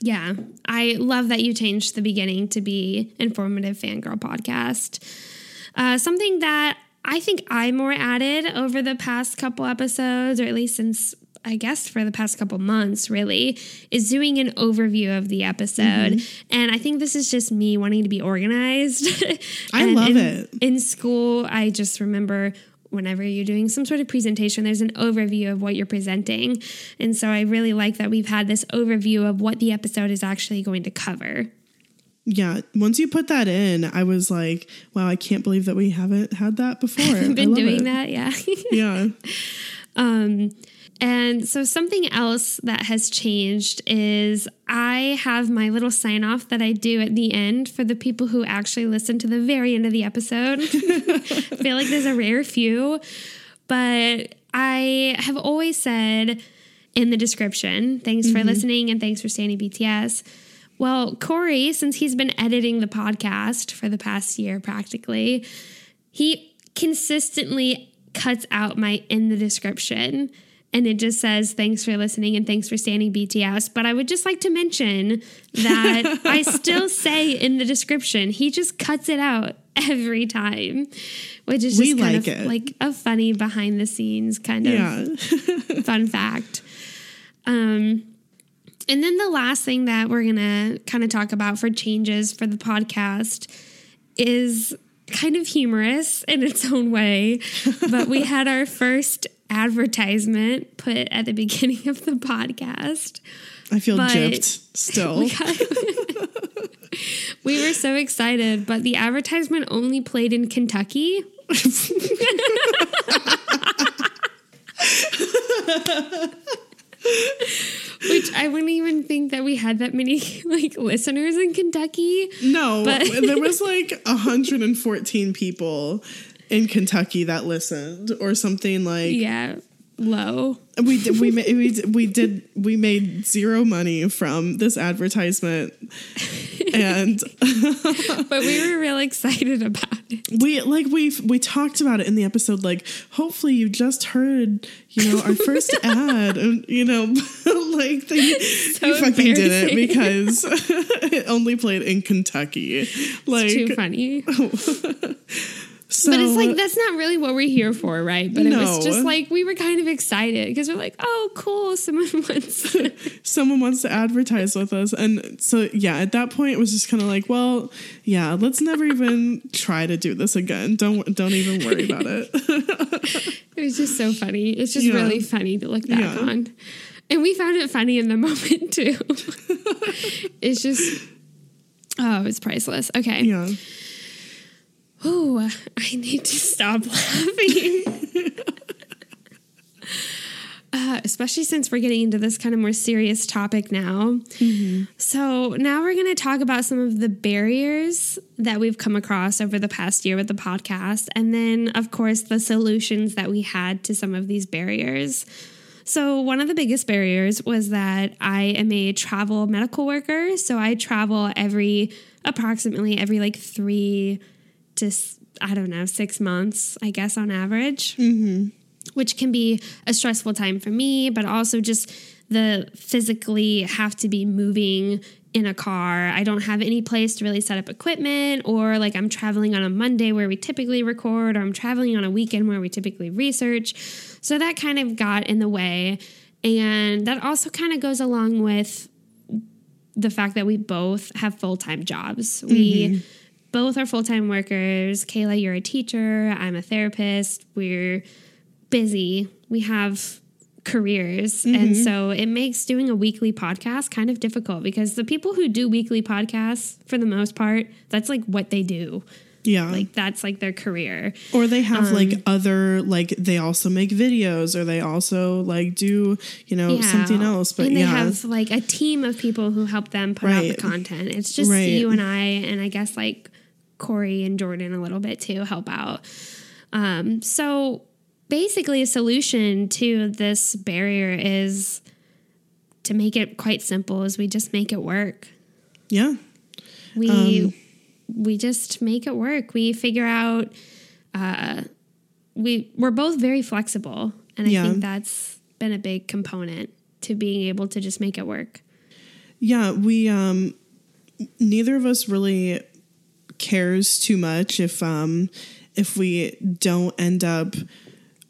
Yeah. I love that you changed the beginning to be informative fangirl podcast. Uh, something that I think I more added over the past couple episodes, or at least since I guess for the past couple months, really, is doing an overview of the episode. And I think this is just me wanting to be organized. <laughs> I love in- it. In school, I just remember whenever you're doing some sort of presentation, there's an overview of what you're presenting. And so I really like that we've had this overview of what the episode is actually going to cover. yeah once you put that in i was like wow i can't believe that we haven't had that before I've <laughs> Been doing it. that, yeah. <laughs> yeah Um, and so something else that has changed is I have my little sign off that I do at the end for the people who actually listen to the very end of the episode. <laughs> I feel like there's a rare few, but I have always said in the description, thanks for mm-hmm. listening and thanks for stanning BTS. Well, Corey, since he's been editing the podcast for the past year practically, he consistently cuts out my in the description and it just says thanks for listening and thanks for stanning BTS. But I would just like to mention that <laughs> I still say in the description, he just cuts it out every time, which is just We kind like of it. like a funny behind the scenes kind of <laughs> <laughs> fun fact. Um, and then the last thing that we're gonna kind of talk about for changes for the podcast is kind of humorous in its own way, but we had our first advertisement put at the beginning of the podcast. i feel But- gypped still We <laughs> were so excited, but the advertisement only played in Kentucky. <laughs> <laughs> <laughs> Which I wouldn't even think that we had that many <laughs> like listeners in Kentucky. No, But- there was <laughs> like 114 people in Kentucky that listened, or something like Yeah, low. we did. We made we did, we did we made zero money from this advertisement, and <laughs> But we were real excited about it. we like we we talked about it in the episode. Like, hopefully, you just heard you know our first <laughs> ad, and you know, <laughs> like they, you fucking did it because it only played in Kentucky. Like, it's Too funny. So, But it's like that's not really what we're here for, right? But it was just like we were kind of excited because we're like, oh, cool, someone <laughs> wants. <laughs> someone wants to advertise with us and so yeah at that point it was just kind of like well yeah let's never even try to do this again don't don't even worry about it <laughs> It was just so funny. It's just Yeah. really funny to look back Yeah. on. And we found it funny in the moment too. it's just oh, it's priceless. Okay. yeah Oh, I need to stop laughing. <laughs> Uh, especially since we're getting into this kind of more serious topic now. So, now we're going to talk about some of the barriers that we've come across over the past year with the podcast. And then, of course, the solutions that we had to some of these barriers. So, one of the biggest barriers was that I am a travel medical worker. So, I travel every approximately every like three to, I don't know, six months, I guess, on average, mm-hmm. which can be a stressful time for me, but also just the physically have to be moving in a car. I don't have any place to really set up equipment, or like I'm traveling on a Monday where we typically record, or I'm traveling on a weekend where we typically research. So that kind of got in the way. And that also kind of goes along with the fact that we both have full time jobs. We both are full time workers. Kayla, you're a teacher. I'm a therapist. We're busy. We have careers. And so it makes doing a weekly podcast kind of difficult because the people who do weekly podcasts, for the most part, that's like what they do. Yeah. Like that's like their career. or they have um, like other like they also make videos or they also like do, you know, something else. But and they yeah. have like a team of people who help them put out the content. It's just Right. you and I, and I guess like Corey and Jordan a little bit to help out. Um, so basically, a solution to this barrier is to make it quite simple. Is we just make it work. yeah. We Um, we just make it work. We figure out. Uh, we we're both very flexible, and I Yeah. think that's been a big component to being able to just make it work. Yeah, we um neither of us really cares too much if um if we don't end up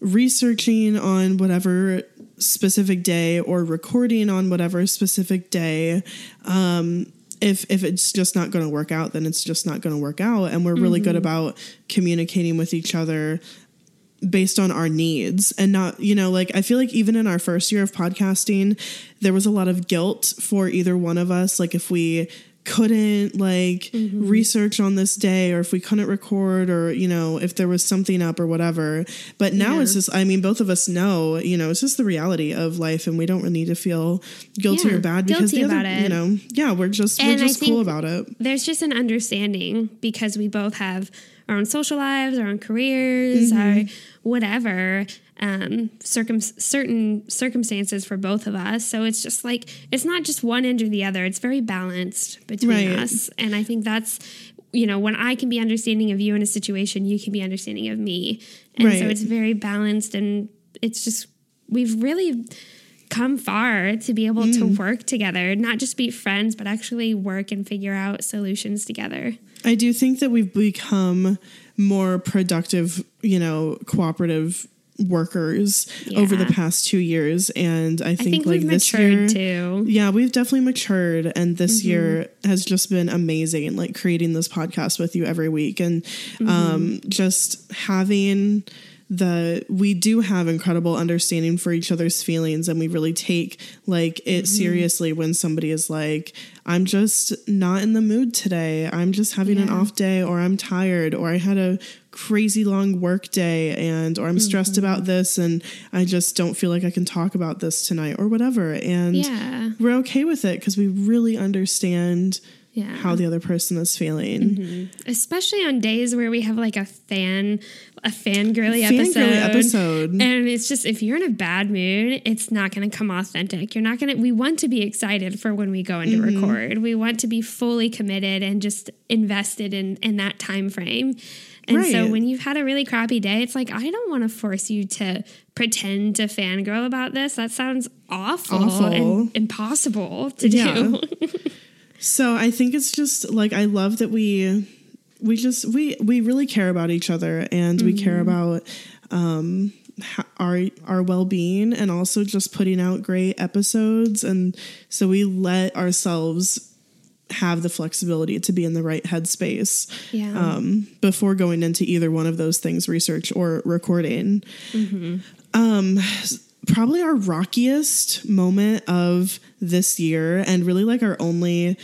researching on whatever specific day or recording on whatever specific day. Um if if it's just not going to work out then it's just not going to work out. And we're really good about communicating with each other based on our needs and not you know like i feel like even in our first year of podcasting there was a lot of guilt for either one of us. Like if we couldn't like research on this day or if we couldn't record or you know if there was something up or whatever but now Yeah. it's just i mean both of us know you know it's just the reality of life and we don't really need to feel guilty Yeah, or bad because the other about it. you know yeah we're just And we're just cool about it There's just an understanding because we both have our own social lives, our own careers, Mm-hmm. our whatever um, circum- certain circumstances for both of us. So it's just like it's not just one end or the other. It's very balanced between Right. us, and I think that's you know when I can be understanding of you in a situation, you can be understanding of me, and so it's very balanced, and it's just we've really come far to be able to Mm. work together, not just be friends, but actually work and figure out solutions together. I do think that we've become more productive, you know, cooperative workers over the past two years. And I think, think like this year, too. yeah, we've definitely matured. And this Mm-hmm. year has just been amazing, like creating this podcast with you every week and Mm-hmm. um, just having the we do have incredible understanding for each other's feelings and we really take like it Mm-hmm. seriously when somebody is like i'm just not in the mood today i'm just having an off day or i'm tired or i had a crazy long work day and or i'm stressed Mm-hmm. about this and i just don't feel like i can talk about this tonight or whatever and Yeah. we're okay with it because we really understand Yeah. Mm-hmm. how the other person is feeling Especially on days where we have like a fan a fangirly Fangirly episode. episode. And it's just if you're in a bad mood, it's not gonna come authentic. You're not gonna we want to be excited for when we go into Mm-hmm. record. We want to be fully committed and just invested in in that time frame. And so when you've had a really crappy day, it's like I don't want to force you to pretend to fangirl about this. That sounds awful, Awful. and impossible to Yeah. do. <laughs> So I think it's just like I love that we we just we we really care about each other and we care about um our our well-being and also just putting out great episodes and so we let ourselves have the flexibility to be in the right headspace Yeah. um, before going into either one of those things research or recording Mm-hmm. um, probably our rockiest moment of this year and really like our only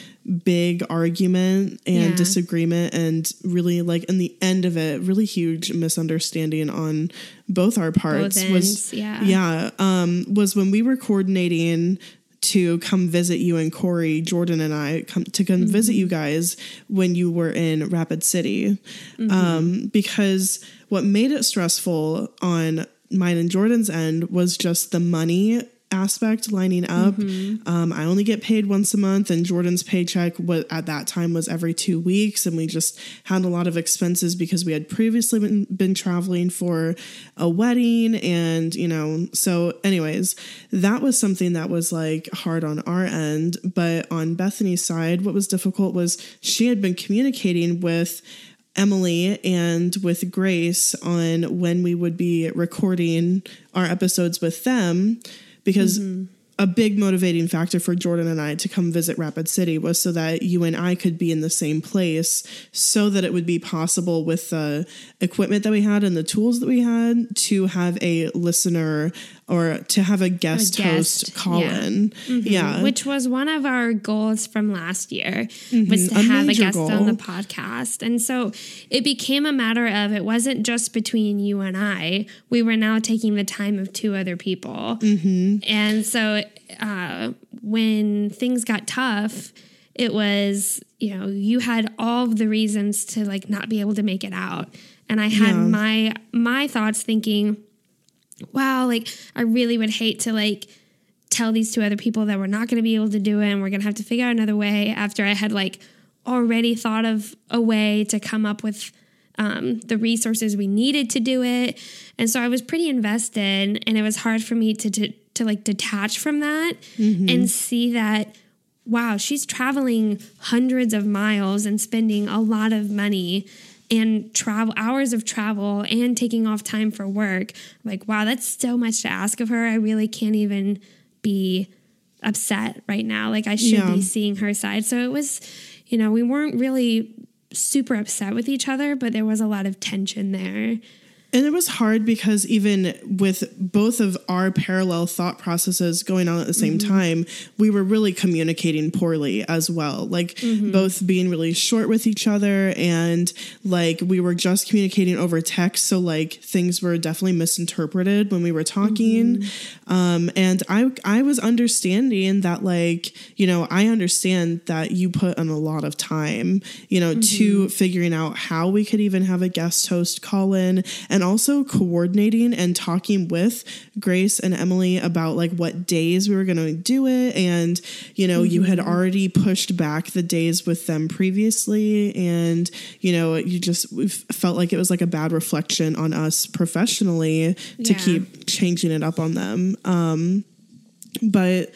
big argument and Yeah. disagreement and really like in the end of it really huge misunderstanding on both our parts Both was yeah. yeah um was when we were coordinating to come visit you and Corey, Jordan and I come to come visit Mm-hmm. you guys when you were in Rapid City. Mm-hmm. Um, because what made it stressful on mine and Jordan's end was just the money aspect lining up. Mm-hmm. Um, I only get paid once a month, and Jordan's paycheck was, at that time was every two weeks, and we just had a lot of expenses because we had previously been, been traveling for a wedding, and you know. So, anyways, that was something that was like hard on our end, but on Bethany's side, what was difficult was she had been communicating with. Emily and with Grace on when we would be recording our episodes with them because mm-hmm. a big motivating factor for Jordan and I to come visit Rapid City was so that you and I could be in the same place so that it would be possible with the equipment that we had and the tools that we had to have a listener or to have a guest, host guest, call yeah. in. Mm-hmm. Yeah. which was one of our goals from last year mm-hmm. was to a have a guest on the podcast and so it became a matter of it wasn't just between you and i we were now taking the time of two other people mm-hmm. and so uh, when things got tough it was you know you had all of the reasons to like not be able to make it out and i had Yeah. my my thoughts thinking wow, like I really would hate to like tell these two other people that we're not going to be able to do it and we're going to have to figure out another way after I had like already thought of a way to come up with um, the resources we needed to do it. And so I was pretty invested and it was hard for me to, to, to like detach from that and see that wow, she's traveling hundreds of miles and spending a lot of money and travel hours of travel and taking off time for work. Like, wow, that's so much to ask of her. I really can't even be upset right now. Like I should Yeah. be seeing her side. So it was, you know, we weren't really super upset with each other, but there was a lot of tension there. And it was hard because even with both of our parallel thought processes going on at the same mm-hmm. time, we were really communicating poorly as well. Like mm-hmm. both being really short with each other and like we were just communicating over text. So like things were definitely misinterpreted when we were talking. Mm-hmm. Um, and I I was understanding that like, you know, I understand that you put in a lot of time, you know, to figuring out how we could even have a guest host call in and also coordinating and talking with Grace and Emily about like what days we were going to do it and you know, you had already pushed back the days with them previously and you know, you just felt like it was like a bad reflection on us professionally to Yeah. keep changing it up on them. Um but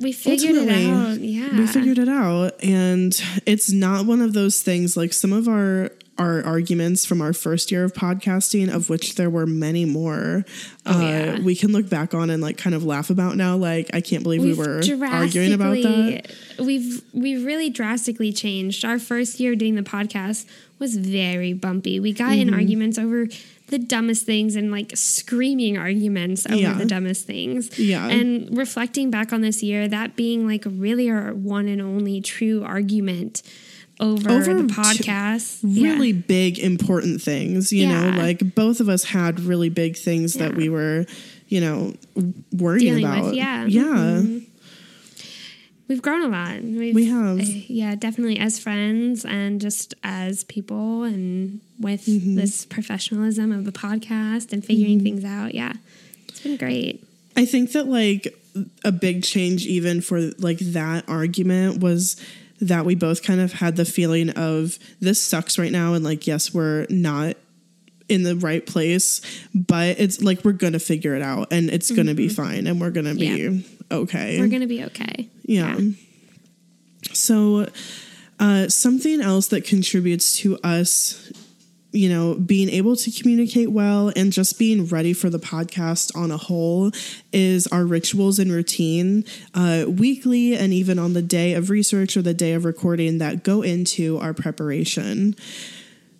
We figured it out. Yeah. we figured it out, and it's not one of those things like some of our our arguments from our first year of podcasting, of which there were many more. uh, Oh, yeah. We can look back on and like kind of laugh about now. Like I can't believe we We've were arguing about that. We've we've really drastically changed. Our first year doing the podcast was very bumpy. We got Mm-hmm. in arguments over the dumbest things and like screaming arguments over Yeah. the dumbest things. Yeah. And reflecting back on this year, that being like really our one and only true argument over, Over the podcast. Yeah. Really big, important things. You know, like both of us had really big things that we were, you know, worrying Dealing with, about. yeah. Yeah. We've grown a lot. We've, We have. uh, yeah, definitely as friends and just as people, and with Mm-hmm. this professionalism of the podcast and figuring things out. Yeah, it's been great. I think that like a big change even for like that argument was that we both kind of had the feeling of this sucks right now and like yes we're not in the right place but it's like we're gonna figure it out and it's gonna be fine and we're gonna be Yeah. okay We're gonna be okay. yeah. So, uh, something else that contributes to us, you know, being able to communicate well and just being ready for the podcast on a whole is our rituals and routine, uh, weekly and even on the day of research or the day of recording that go into our preparation.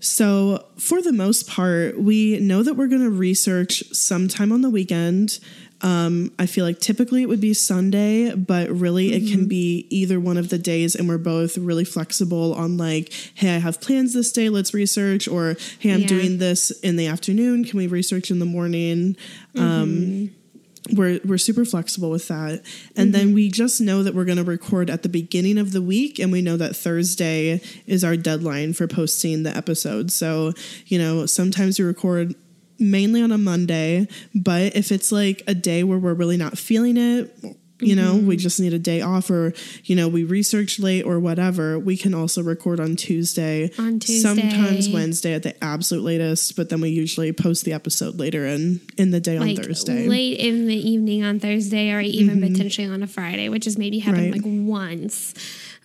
So, for the most part, we know that we're going to research sometime on the weekend. Um, I feel like typically it would be Sunday, but really it can be either one of the days, and we're both really flexible on like, hey, I have plans this day, let's research, or hey, I'm Yeah. doing this in the afternoon, can we research in the morning? Um, we're we're super flexible with that. And then we just know that we're going to record at the beginning of the week and we know that Thursday is our deadline for posting the episode. So, you know, sometimes we record mainly on a Monday, but if it's like a day where we're really not feeling it, you know, Mm-hmm. we just need a day off or, you know, we research late or whatever, we can also record on Tuesday. On Tuesday. Sometimes Wednesday at the absolute latest, but then we usually post the episode later in in the day on like Thursday. late in the evening on Thursday or even potentially on a Friday, which has maybe happened Right. like once.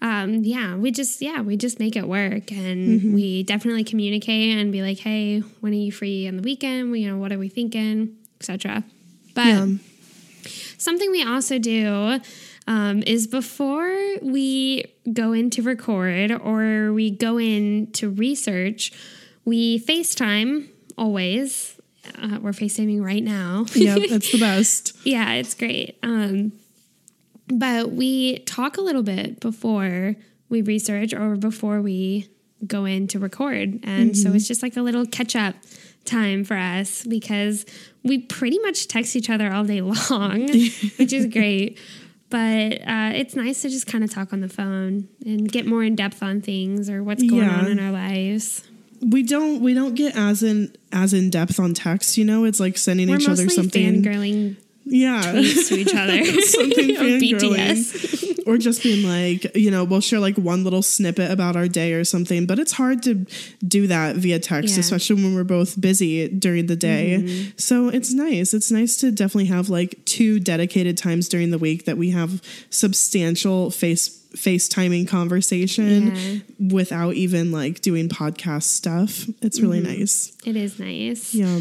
Um, yeah, we just yeah, we just make it work and we definitely communicate and be like, hey, when are you free on the weekend? We, You know, what are we thinking, etc. But Yeah. something we also do um, is before we go in to record or we go in to research, we FaceTime always. Uh, we're FaceTiming right now. yeah, <laughs> that's the best. yeah, it's great. Um, but we talk a little bit before we research or before we go in to record. And so it's just like a little catch up time for us because we pretty much text each other all day <laughs> long, <laughs> which is great. But uh, it's nice to just kind of talk on the phone and get more in depth on things or what's going Yeah. on in our lives. We don't we don't get as in as in depth on text, you know? It's like sending We're each other something. fangirling yeah. tweets to each other. <laughs> something. <laughs> BTS. or just being like, you know, we'll share like one little snippet about our day or something. But it's hard to do that via text, Yeah. especially when we're both busy during the day. Mm-hmm. So it's nice. It's nice to definitely have like two dedicated times during the week that we have substantial face FaceTiming conversation Yeah. without even like doing podcast stuff. It's really Mm-hmm. nice. It is nice. Yeah.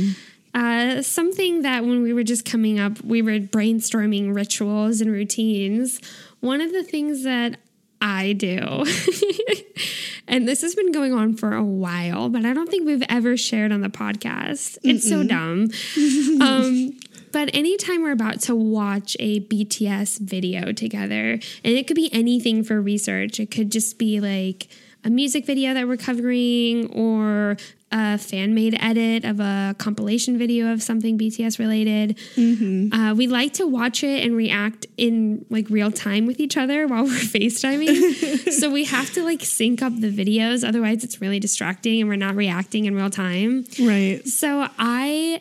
Uh, something that when we were just coming up, we were brainstorming rituals and routines. One of the things that I do, <laughs> and this has been going on for a while, but I don't think we've ever shared on the podcast. It's so dumb. <laughs> um, but anytime we're about to watch a BTS video together, and it could be anything for research, it could just be like a music video that we're covering or a fan made edit of a compilation video of something BTS related. Uh, we like to watch it and react in like real time with each other while we're <laughs> FaceTiming. <laughs> so we have to like sync up the videos, otherwise, it's really distracting and we're not reacting in real time. Right. So I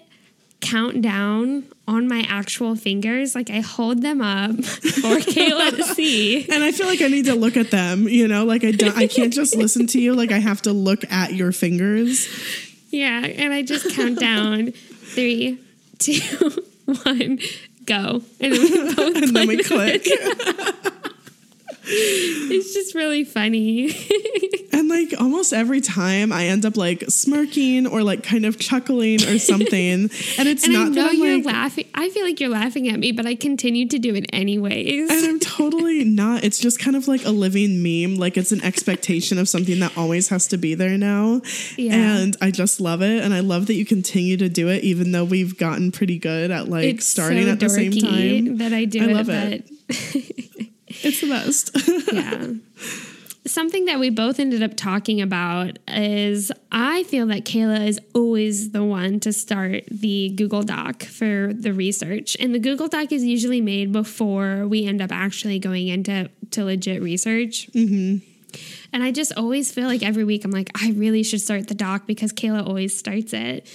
count down on my actual fingers, like I hold them up for <laughs> Kayla to see. And I feel like I need to look at them, you know, like I don't I can't just listen to you, like I have to look at your fingers. Yeah, and I just count down <laughs> three, two, <laughs> one, go, and then we And then we click. It's just really funny. <laughs> And like almost every time I end up like smirking or like kind of chuckling or something. And it's and not I know you're like laughing. I feel like you're laughing at me, but I continue to do it anyways. and I'm totally <laughs> not. It's just kind of like a living meme. Like it's an expectation of something that always has to be there now. Yeah. And I just love it. And I love that you continue to do it, even though we've gotten pretty good at like it's starting so at the same time. that I do I it, love but it. <laughs> It's the best. <laughs> yeah. Something that we both ended up talking about is I feel that Kayla is always the one to start the Google Doc for the research. And the Google Doc is usually made before we end up actually going into to legit research. Mm-hmm. And I just always feel like every week I'm like, I really should start the doc because Kayla always starts it.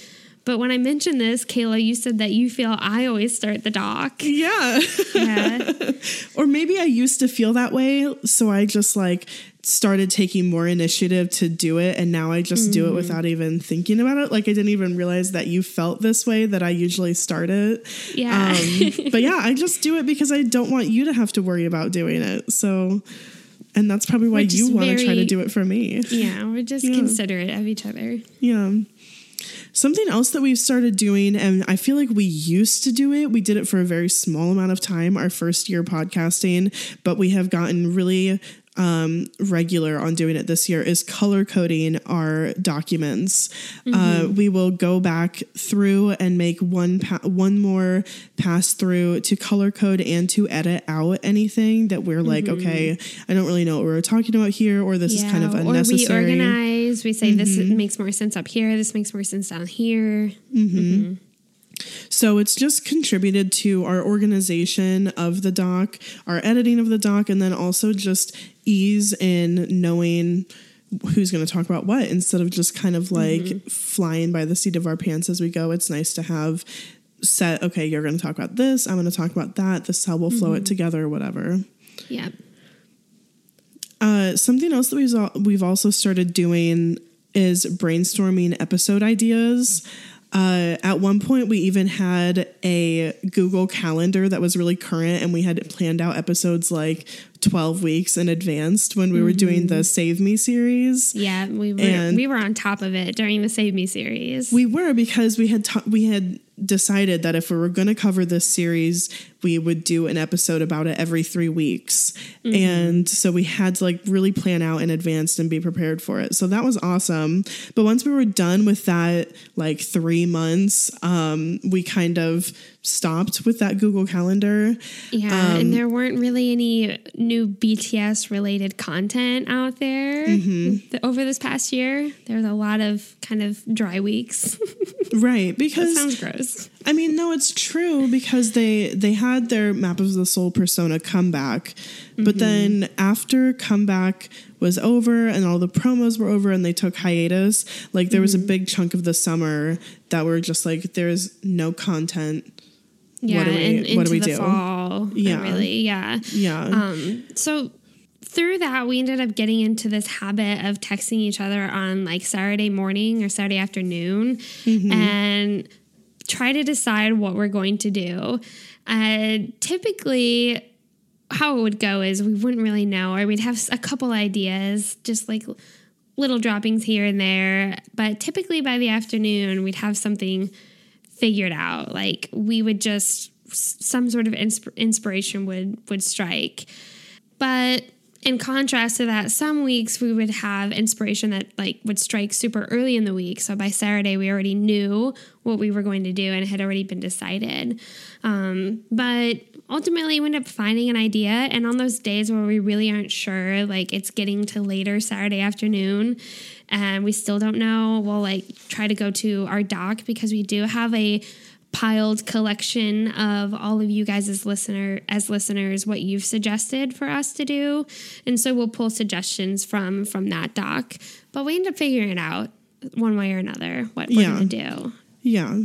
But when I mentioned this, Kayla, you said that you feel I always start the doc. yeah. Yeah. <laughs> or maybe I used to feel that way. So I just like started taking more initiative to do it. And now I just Mm-hmm. do it without even thinking about it. Like I didn't even realize that you felt this way that I usually start it. Yeah. Um, <laughs> but yeah, I just do it because I don't want you to have to worry about doing it. So, and that's probably why you want to try to do it for me. yeah. We're just Yeah. considerate of each other. Yeah. Something else that we've started doing, and I feel like we used to do it, we did it for a very small amount of time, our first year podcasting, but we have gotten really um, regular on doing it this year, is color coding our documents. Uh, we will go back through and make one pa- one more pass through to color code and to edit out anything that we're like, okay, I don't really know what we are talking about here, or this is kind of unnecessary. Or we organize. We say this Mm-hmm. makes more sense up here. This makes more sense down here. So it's just contributed to our organization of the doc, our editing of the doc, and then also just ease in knowing who's going to talk about what instead of just kind of like flying by the seat of our pants as we go. It's nice to have set, okay, you're going to talk about this, I'm going to talk about that, this how we'll flow it together, whatever. Yeah. Uh, something else that we've, we've also started doing is brainstorming episode ideas. Uh, at one point, we even had a Google Calendar that was really current, and we had planned out episodes like 12 weeks in advance when we were doing the mm-hmm. Save Me series. Yeah, we were And- we were on top of it during the Save Me series. We were because we had ta- we had decided that if we were going to cover this series, we would do an episode about it every three weeks, and so we had to like really plan out in advance and be prepared for it. So that was awesome. But once we were done with that, like three months, um, we kind of stopped with that Google Calendar. yeah, um, and there weren't really any new BTS related content out there Mm-hmm. th- over this past year. There was a lot of kind of dry weeks. <laughs> Right, that because sounds gross. I mean, no, it's true because they they had their Map of the Soul persona comeback, but mm-hmm. then after comeback was over and all the promos were over and they took hiatus, like there was a mm-hmm. big chunk of the summer that were just like there's no content. Yeah, do we- and what into do we the do? fall. Yeah. Really. Yeah. Yeah, Um, so through that, we ended up getting into this habit of texting each other on like Saturday morning or Saturday afternoon mm-hmm. and try to decide what we're going to do. Uh, typically, how it would go is we wouldn't really know, or we'd have a couple ideas, just like little droppings here and there. But typically by the afternoon, we'd have something figured out. Like we would just some sort of insp- inspiration would would strike. But in contrast to that, some weeks we would have inspiration that like would strike super early in the week. So by Saturday, we already knew what we were going to do and it had already been decided. Um, but ultimately, we end up finding an idea. And on those days where we really aren't sure, like it's getting to later Saturday afternoon, and we still don't know, we'll like try to go to our doc because we do have a piled collection of all of you guys as listener as listeners what you've suggested for us to do and so we'll pull suggestions from from that doc but we end up figuring it out one way or another what we're Yeah. gonna do yeah.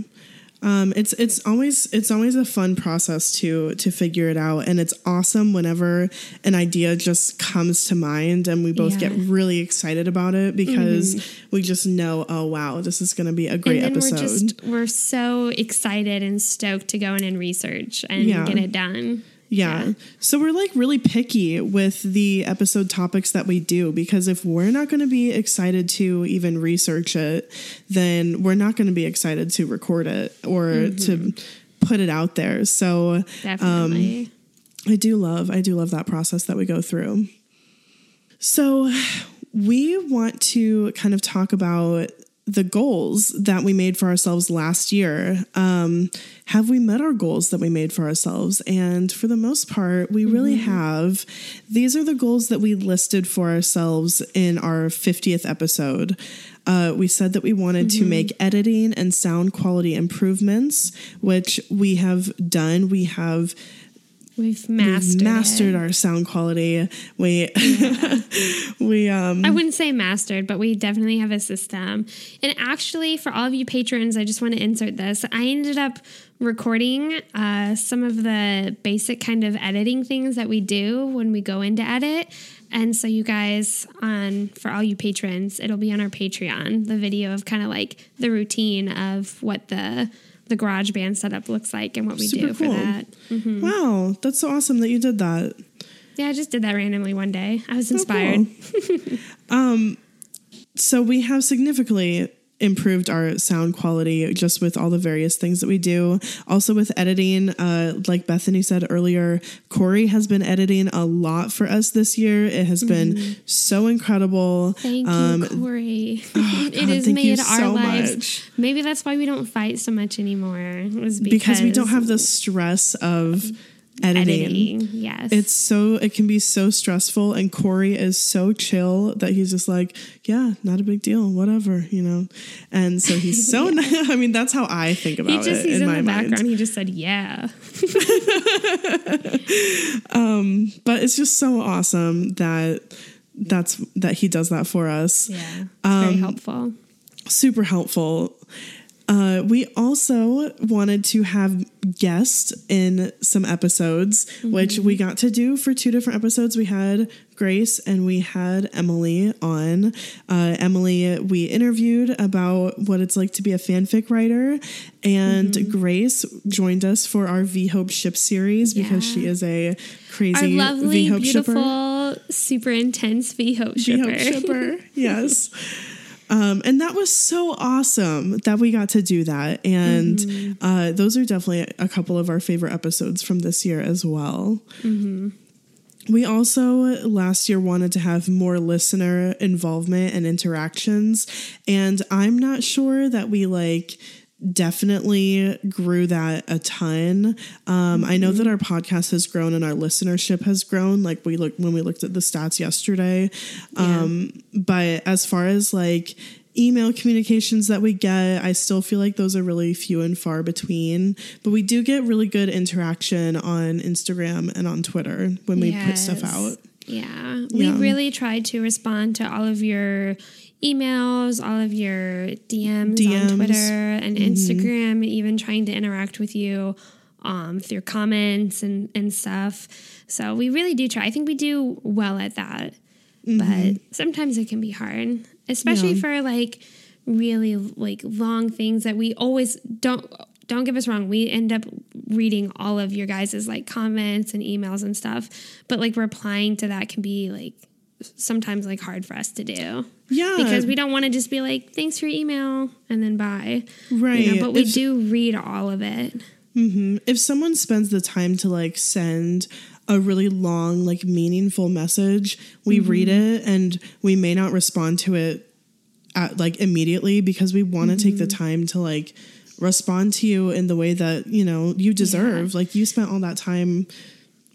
Um, it's it's always it's always a fun process to to figure it out, and it's awesome whenever an idea just comes to mind, and we both Yeah. get really excited about it because we just know, oh wow, this is going to be a great episode. we're just we're so excited and stoked to go in and research and Yeah. get it done Yeah. Yeah. So we're like really picky with the episode topics that we do because if we're not going to be excited to even research it, then we're not going to be excited to record it or to mm-hmm. put it out there. So um, definitely I do love I do love that process that we go through. So we want to kind of talk about the goals that we made for ourselves last year. Um, have we met our goals that we made for ourselves? And for the most part, we really have. These are the goals that we listed for ourselves in our 50th episode. Uh, we said that we wanted to make editing and sound quality improvements, which we have done. We have we've mastered, We've mastered our sound quality. We <laughs> we um I wouldn't say mastered, but we definitely have a system. And actually, for all of you patrons, I just want to insert this. I ended up recording uh, some of the basic kind of editing things that we do when we go into edit. And so, you guys, on for all you patrons, it'll be on our Patreon. The video of kind of like the routine of what the the GarageBand setup looks like and what we Super do for cool. that. wow, that's so awesome that you did that. Yeah, I just did that randomly one day. I was inspired. cool. <laughs> um so we have significantly improved our sound quality just with all the various things that we do. Also with editing, uh, like Bethany said earlier, Corey has been editing a lot for us this year. It has been so incredible. Thank Um, <laughs> you, Corey. God, it has made our so lives. much. Maybe that's why we don't fight so much anymore. Was because, because we don't have the stress of editing. editing. Yes, It's so it can be so stressful and Corey is so chill that he's just like, yeah, not a big deal, whatever, you know. And so he's so <laughs> nice. <laughs> I mean, that's how I think about he just it he's in, in, my the mind. He just said, "Yeah." <laughs> um, But it's just so awesome that that's that he does that for us. Yeah. It's Um, very helpful. super helpful. Uh, we also wanted to have guests in some episodes, which we got to do for two different episodes. We had Grace and we had Emily on. Uh, Emily, we interviewed about what it's like to be a fanfic writer, and Grace joined us for our V Hope ship series because Yeah. she is a Our crazy lovely, V Hope shipper. beautiful, super intense V Hope shipper. Hope shipper. <laughs> yes. Um, and that was so awesome that we got to do that. And Mm-hmm. uh, those are definitely a couple of our favorite episodes from this year as well. Mm-hmm. We also last year wanted to have more listener involvement and interactions. And I'm not sure that we like definitely grew that a ton. Um, I know that our podcast has grown and our listenership has grown. Like we look when we looked at the stats yesterday. Um, but as far as like email communications that we get, I still feel like those are really few and far between. But we do get really good interaction on Instagram and on Twitter when we put stuff out. Yeah. We really tried to respond to all of your emails, all of your DMs, DMs. on Twitter and Mm-hmm. Instagram, even trying to interact with you um, through comments and, and stuff. So we really do try. I think we do well at that. But sometimes it can be hard, especially Mm-hmm. Yeah. for like really like long things that we always don't don't get us wrong we end up reading all of your guys' like comments and emails and stuff but like replying to that can be like sometimes like hard for us to do. Yeah. because we don't want to just be like thanks for your email and then bye. Right. you know, but we If- do read all of it. Mm-hmm. If someone spends the time to like send a really long like meaningful message we mm-hmm. read it and we may not respond to it at like immediately because we want to take the mm-hmm. time to like respond to you in the way that you know you deserve. Like you spent all that time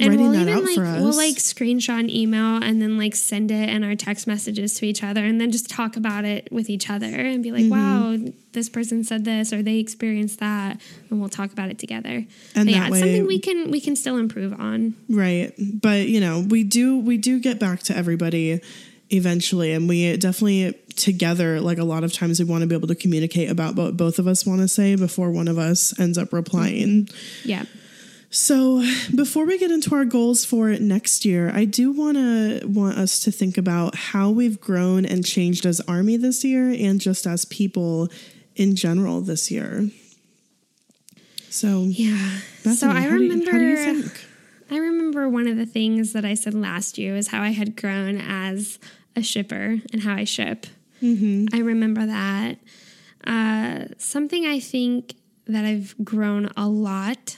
and we'll even like we'll like screenshot an email and then like send it in our text messages to each other and then just talk about it with each other and be like Mm-hmm. wow this person said this or they experienced that and we'll talk about it together And yeah that it's something we can we can still improve on Right. But, you know, we do we do get back to everybody eventually and we definitely together like a lot of times we want to be able to communicate about what both of us want to say before one of us ends up replying. yeah So, before we get into our goals for next year, I do want to want us to think about how we've grown and changed as army this year and just as people in general this year. So, yeah Bethany, so i how do you- remember how do you think? I remember one of the things that I said last year was how I had grown as a shipper and how I ship. I remember that. Uh, something I think that I've grown a lot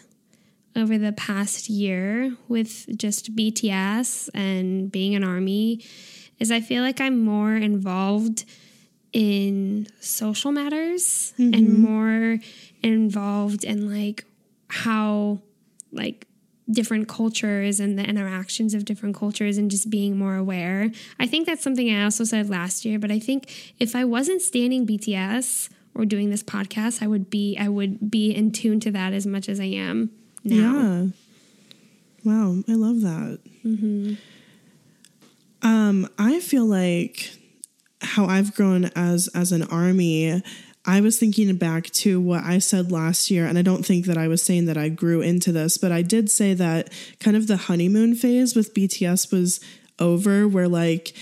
over the past year with just BTS and being an army is I feel like I'm more involved in social matters and mm-hmm. more involved in like how like different cultures and the interactions of different cultures and just being more aware. I think that's something I also said last year, but I think if I wasn't stanning BTS or doing this podcast, I would be I would be in tune to that as much as I am now. Yeah. Wow, I love that. Um, I feel like how I've grown as as an army. I was thinking back to what I said last year, and I don't think that I was saying that I grew into this, but I did say that kind of the honeymoon phase with BTS was over, where like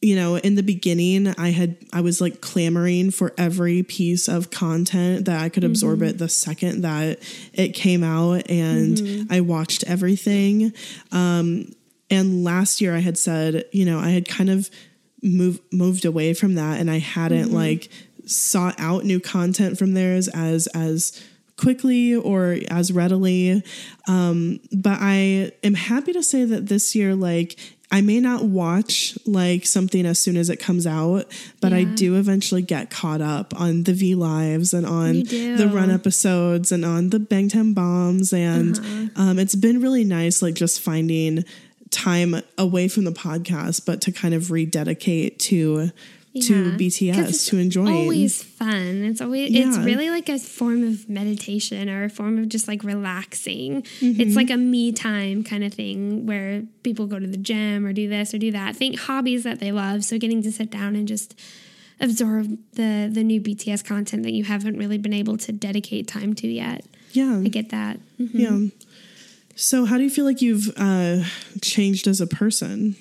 you know in the beginning i had i was like clamoring for every piece of content that i could absorb it the second that it came out and i watched everything. Um and last year i had said you know i had kind of moved moved away from that and i hadn't like sought out new content from theirs as as quickly or as readily. Um but i am happy to say that this year like I may not watch like something as soon as it comes out, but I do eventually get caught up on the V lives and on the run episodes and on the Bangtan bombs. And Uh-huh. um, it's been really nice, like just finding time away from the podcast, but to kind of rededicate to Yeah. 'Cause BTS to enjoy. It's always fun. It's always it's really like a form of meditation or a form of just like relaxing. Mm-hmm. It's like a me time kind of thing where people go to the gym or do this or do that. Think hobbies that they love. So getting to sit down and just absorb the the new BTS content that you haven't really been able to dedicate time to yet. yeah. I get that. Mhm. Yeah. So, how do you feel like you've uh, changed as a person?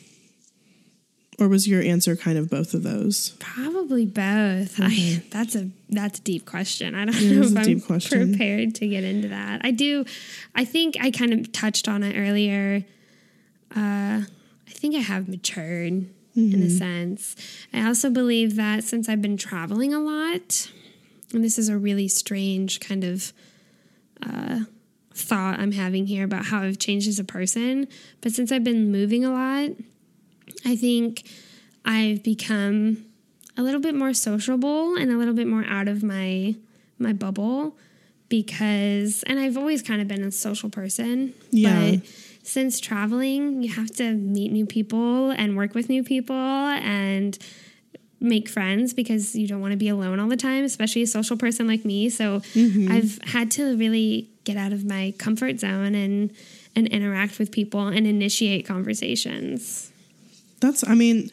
Or was your answer kind of both of those? Probably both. I, <sighs> that's a that's a deep question. I don't Mm-hmm. Know if I'm question. prepared to get into that. I do. I think I kind of touched on it earlier. Uh, I think I have matured in Mm-hmm. a sense. I also believe that since I've been traveling a lot, and this is a really strange kind of uh, thought I'm having here about how I've changed as a person, but since I've been moving a lot, I think I've become a little bit more sociable and a little bit more out of my my bubble because and I've always kind of been a social person. Yeah. But since traveling, you have to meet new people and work with new people and make friends because you don't want to be alone all the time, especially a social person like me. So mm-hmm. I've had to really get out of my comfort zone and and interact with people and initiate conversations. That's, I mean,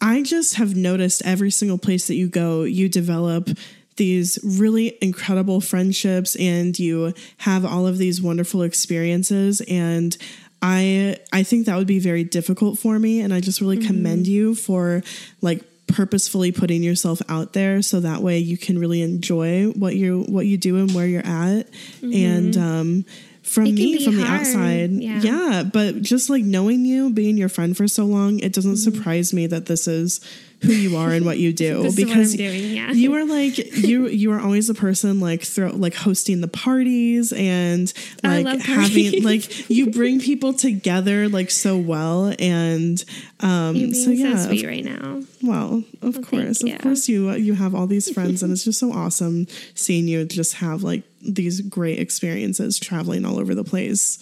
I just have noticed every single place that you go, you develop these really incredible friendships and you have all of these wonderful experiences. And I, I think that would be very difficult for me. And I just really commend you for like, purposefully putting yourself out there so that way you can really enjoy what you what you do and where you're at and um from me from the outside yeah. yeah but just like knowing you being your friend for so long it doesn't surprise me that this is who you are and what you <laughs> do Mm-hmm. Because I'm doing, yeah. you are like you you are always the person like throw like hosting the parties and like having like you bring people together like so well and um You're so yeah so sweet right now. well, of thank course, of course, you you have all these friends, and <laughs> it's just so awesome seeing you just have like these great experiences traveling all over the place.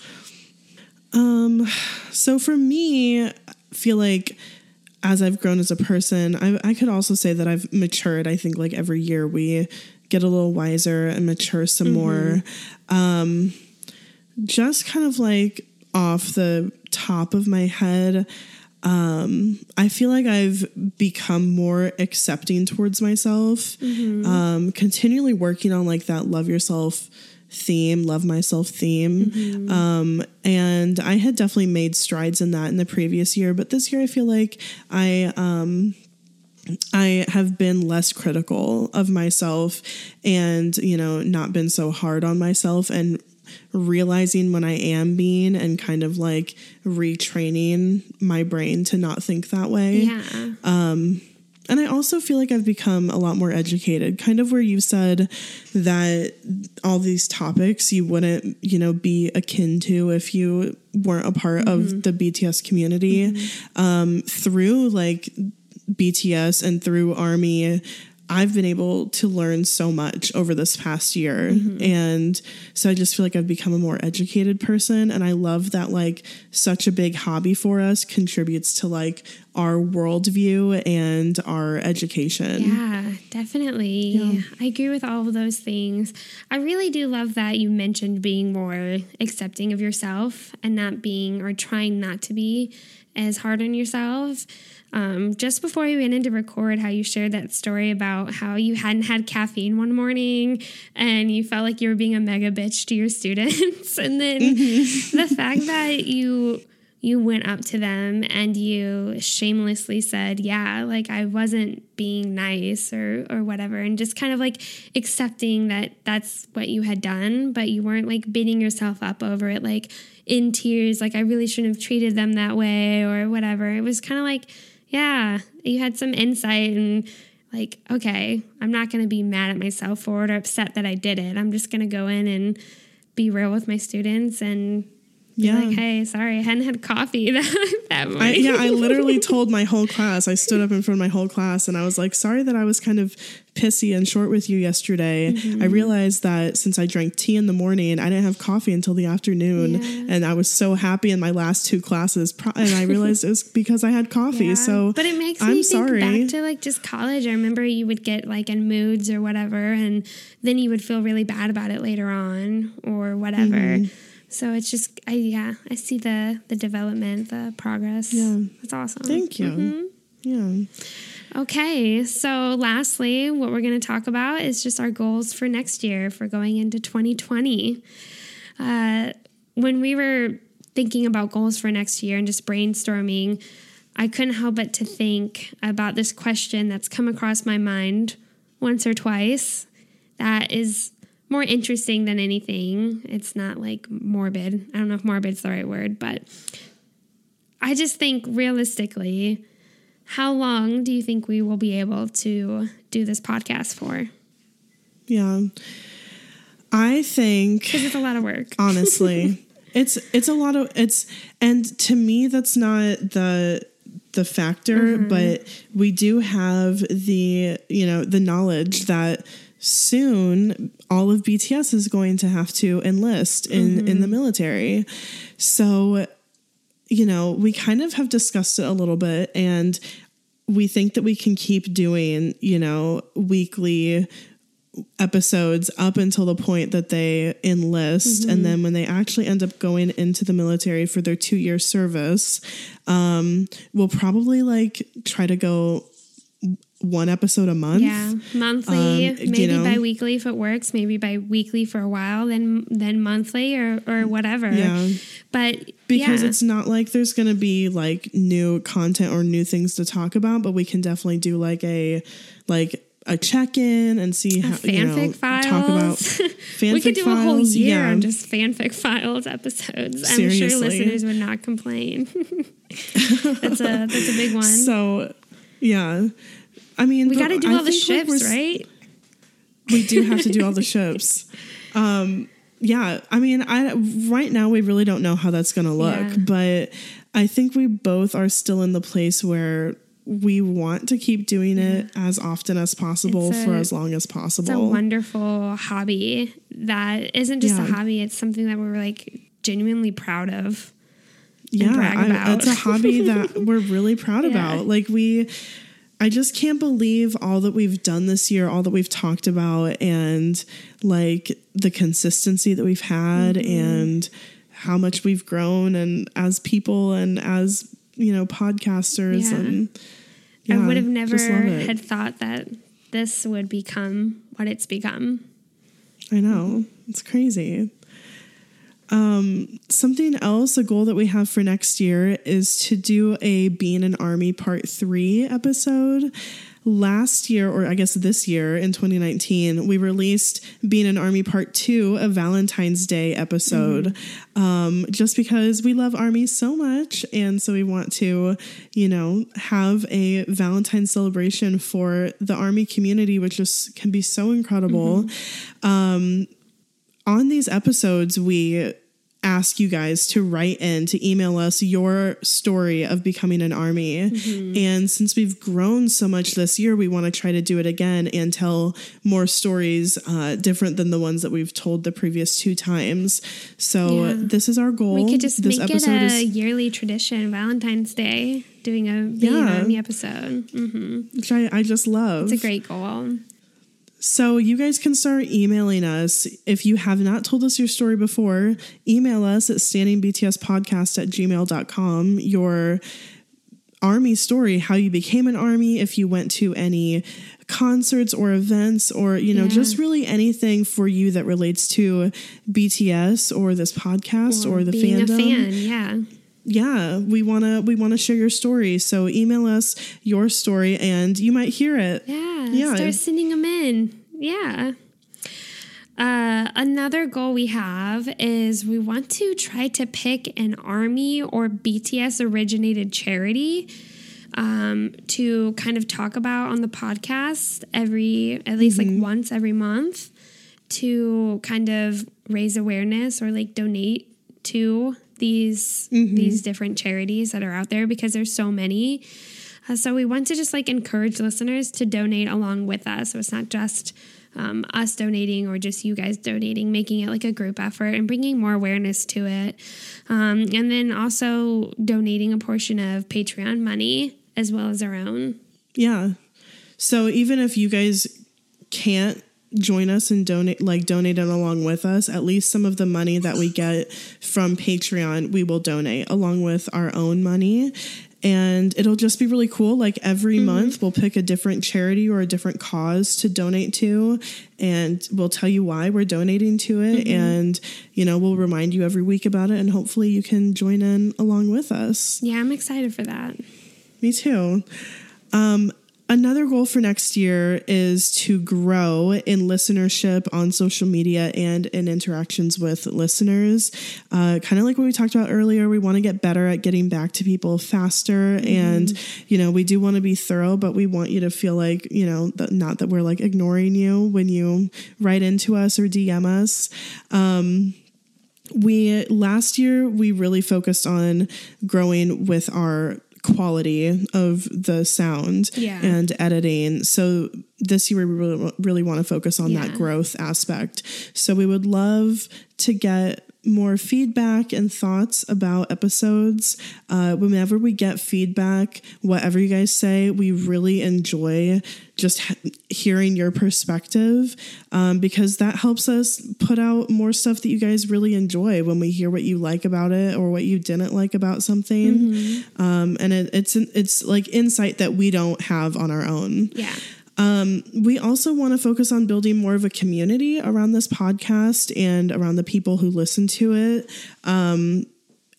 Um, so for me, I feel like as I've grown as a person, I, I could also say that I've matured. I think like every year we get a little wiser and mature some more. Um, just kind of like off the top of my head, um, I feel like I've become more accepting towards myself. Um, continually working on like that love yourself theme, love myself theme. Um, and I had definitely made strides in that in the previous year, but this year I feel like I um I have been less critical of myself and, you know, not been so hard on myself and realizing when I am being and kind of like retraining my brain to not think that way. Yeah. Um, and I also feel like I've become a lot more educated, kind of where you said that all these topics you wouldn't, you know, be akin to if you weren't a part of mm-hmm. the BTS community. Mm-hmm. Um, through like BTS and through Army, I've been able to learn so much over this past year. Mm-hmm. And so I just feel like I've become a more educated person. And I love that, like, such a big hobby for us contributes to, like, our worldview and our education. Yeah, definitely. I agree with all of those things. I really do love that you mentioned being more accepting of yourself and not being or trying not to be as hard on yourself. Um, just before we went in to record, how you shared that story about how you hadn't had caffeine one morning and you felt like you were being a mega bitch to your <laughs> students. and then the fact that you you went up to them and you shamelessly said, "Yeah, like I wasn't being nice or or whatever," and just kind of like accepting that that's what you had done, but you weren't like beating yourself up over it, like in tears, like I really shouldn't have treated them that way or whatever. It was kind of like, yeah, you had some insight and like, okay, I'm not going to be mad at myself for it or upset that I did it. I'm just going to go in and be real with my students and Yeah. Like, hey, sorry, I hadn't had coffee <laughs> that, that I, morning. yeah, I literally <laughs> told my whole class. I stood up in front of my whole class and I was like, sorry that I was kind of pissy and short with you yesterday. Mm-hmm. I realized that since I drank tea in the morning, I didn't have coffee until the afternoon. Yeah. And I was so happy in my last two classes. Pro- And I realized it was <laughs> because I had coffee. Yeah. So, but it makes I'm me think sorry. back to like just college. I remember you would get like in moods or whatever, and then you would feel really bad about it later on or whatever. Mm-hmm. So it's just, I yeah, I see the the development, the progress. Yeah. it's awesome. Thank you. Mm-hmm. Yeah. Okay, so lastly, what we're going to talk about is just our goals for next year for going into 2020. Uh, when we were thinking about goals for next year and just brainstorming, I couldn't help but to think about this question that's come across my mind once or twice that is more interesting than anything. It's not like morbid. I don't know if morbid's the right word, but I just think realistically, how long do you think we will be able to do this podcast for? Yeah. I think Because it's a lot of work. <laughs> honestly it's it's a lot of it's and to me that's not the the factor mm-hmm. but we do have the you know the knowledge that soon all of BTS is going to have to enlist in in the military. So you know we kind of have discussed it a little bit and we think that we can keep doing you know weekly episodes up until the point that they enlist and then when they actually end up going into the military for their two year service um we'll probably like try to go one episode a month Yeah, monthly, Um, you maybe know. bi-weekly if it works. Maybe bi-weekly for a while, then then monthly or or whatever. Yeah. But because yeah. it's not like there's going to be like new content or new things to talk about but we can definitely do like a like a check-in and see how you know fanfic files. talk about fanfic <laughs> we could do a whole year yeah. on just fanfic files episodes. I'm sure listeners would not complain. <laughs> that's a that's a big <laughs> one. so yeah i mean we got to do I all the think, like, ships, right? we do have to do all the <laughs> ships. Um, yeah, I mean, I right now we really don't know how that's going to look, Yeah. but I think we both are still in the place where we want to keep doing it as often as possible It's for as long as possible. It's a wonderful hobby that isn't just a hobby, it's something that we're like genuinely proud of. yeah, I- it's a hobby that <laughs> we're really proud Yeah. about. Like we I just can't believe all that we've done this year, all that we've talked about and like the consistency that we've had Mm-hmm. and how much we've grown and as people and as, you know, podcasters Yeah. and I would have never had thought that this would become what it's become. I know. It's crazy. Um, something else, a goal that we have for next year is to do a Being an Army Part 3 episode. Last year, or I guess this year in 2019, we released Being an Army Part 2, a Valentine's Day episode, um, just because we love Army so much. And so we want to, you know, have a Valentine's celebration for the Army community, which just can be so incredible on these episodes, we ask you guys to write in to email us your story of becoming an army. And since we've grown so much this year, we want to try to do it again and tell more stories uh, different than the ones that we've told the previous two times. So Yeah. this is our goal. We could just this make it a is yearly tradition, Valentine's Day, doing a Yeah. Army episode. Mm, which I, I just love. It's a great goal. So you guys can start emailing us. If you have not told us your story before, email us at stanningbtspodcast at gmail.com. Your army story, how you became an army, if you went to any concerts or events, or, you know, Yeah. just really anything for you that relates to BTS or this podcast or, the being fandom a fan, yeah. Yeah we want to we want to share your story so email us your story and you might hear it Yeah, Yeah. start sending them in. Yeah. Uh, another goal we have is we want to try to pick an army or BTS originated charity um, to kind of talk about on the podcast every, at least like once every month to kind of raise awareness or like donate to these these different charities that are out there because there's so many. Uh, so we want to just like encourage listeners to donate along with us. So it's not just um, us donating or just you guys donating, making it like a group effort and bringing more awareness to it. Um, and then also donating a portion of Patreon money as well as our own. Yeah. So even if you guys can't join us and donate like donate it along with us, at least some of the money that we get from Patreon, we will donate along with our own money. And it'll just be really cool. Like every month, we'll pick a different charity or a different cause to donate to, and we'll tell you why we're donating to it. And, you know, we'll remind you every week about it. And hopefully, you can join in along with us. Yeah, I'm excited for that. Me too. Um, another goal for next year is to grow in listenership on social media and in interactions with listeners. Uh, kind of like what we talked about earlier, we want to get better at getting back to people faster. And, you know, we do want to be thorough, but we want you to feel like, you know, that not that we're like ignoring you when you write into us or DM us. Um, we last year we really focused on growing with our quality of the sound Yeah. and editing so this year we really, really want to focus on Yeah. that growth aspect so we would love to get more feedback and thoughts about episodes. Uh, whenever we get feedback whatever you guys say we really enjoy just he- hearing your perspective um, because that helps us put out more stuff that you guys really enjoy when we hear what you like about it or what you didn't like about something. Um, and it, it's it's like insight that we don't have on our own. Yeah. Um, we also want to focus on building more of a community around this podcast and around the people who listen to it. Um,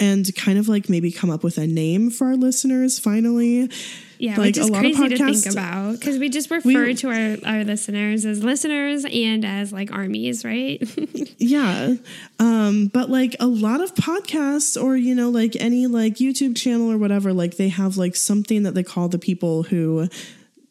and kind of like maybe come up with a name for our listeners finally. Yeah, Like, which is a lot of crazy to think about because we just refer We- to our, our listeners as listeners and as like armies, right? <laughs> Yeah. Um, but like a lot of podcasts or, you know, like any like YouTube channel or whatever, like they have like something that they call the people who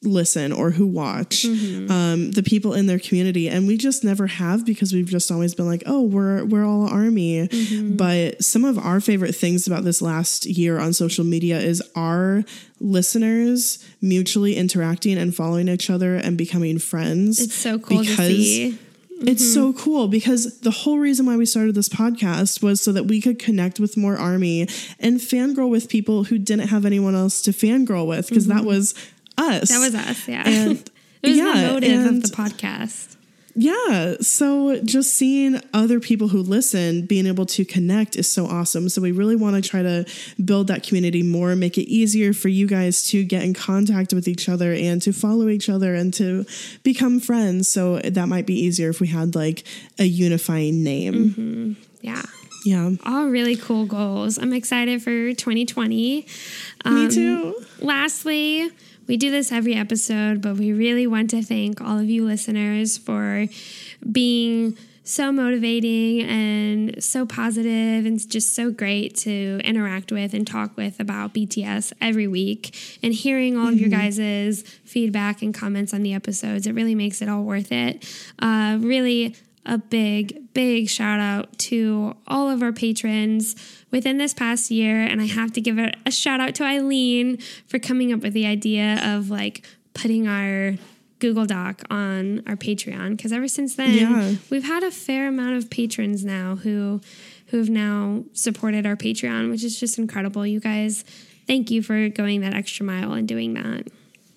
listen or who watch mm-hmm. um, the people in their community. And we just never have because we've just always been like oh we're we're all army. Mm-hmm. But some of our favorite things about this last year on social media is our listeners mutually interacting and following each other and becoming friends. It's so cool to see. it's so mm-hmm. cool because the whole reason why we started this podcast was so that we could connect with more army and fangirl with people who didn't have anyone else to fangirl with because that was us. That was us, yeah. And <laughs> it was yeah, the motive and- of the podcast. yeah. So just seeing other people who listen being able to connect is so awesome. So we really want to try to build that community more, make it easier for you guys to get in contact with each other and to follow each other and to become friends. So that might be easier if we had like a unifying name. Yeah. Yeah. All really cool goals. I'm excited for 2020. Me Um, too. Lastly, we do this every episode, but we really want to thank all of you listeners for being so motivating and so positive and just so great to interact with and talk with about BTS every week and hearing all of your guys' feedback and comments on the episodes. It really makes it all worth it. Uh, really a big, big shout out to all of our patrons within this past year. And I have to give a, a shout out to Eileen for coming up with the idea of like putting our Google Doc on our Patreon. Because ever since then, Yeah. we've had a fair amount of patrons now who who have now supported our Patreon, which is just incredible. You guys, thank you for going that extra mile and doing that.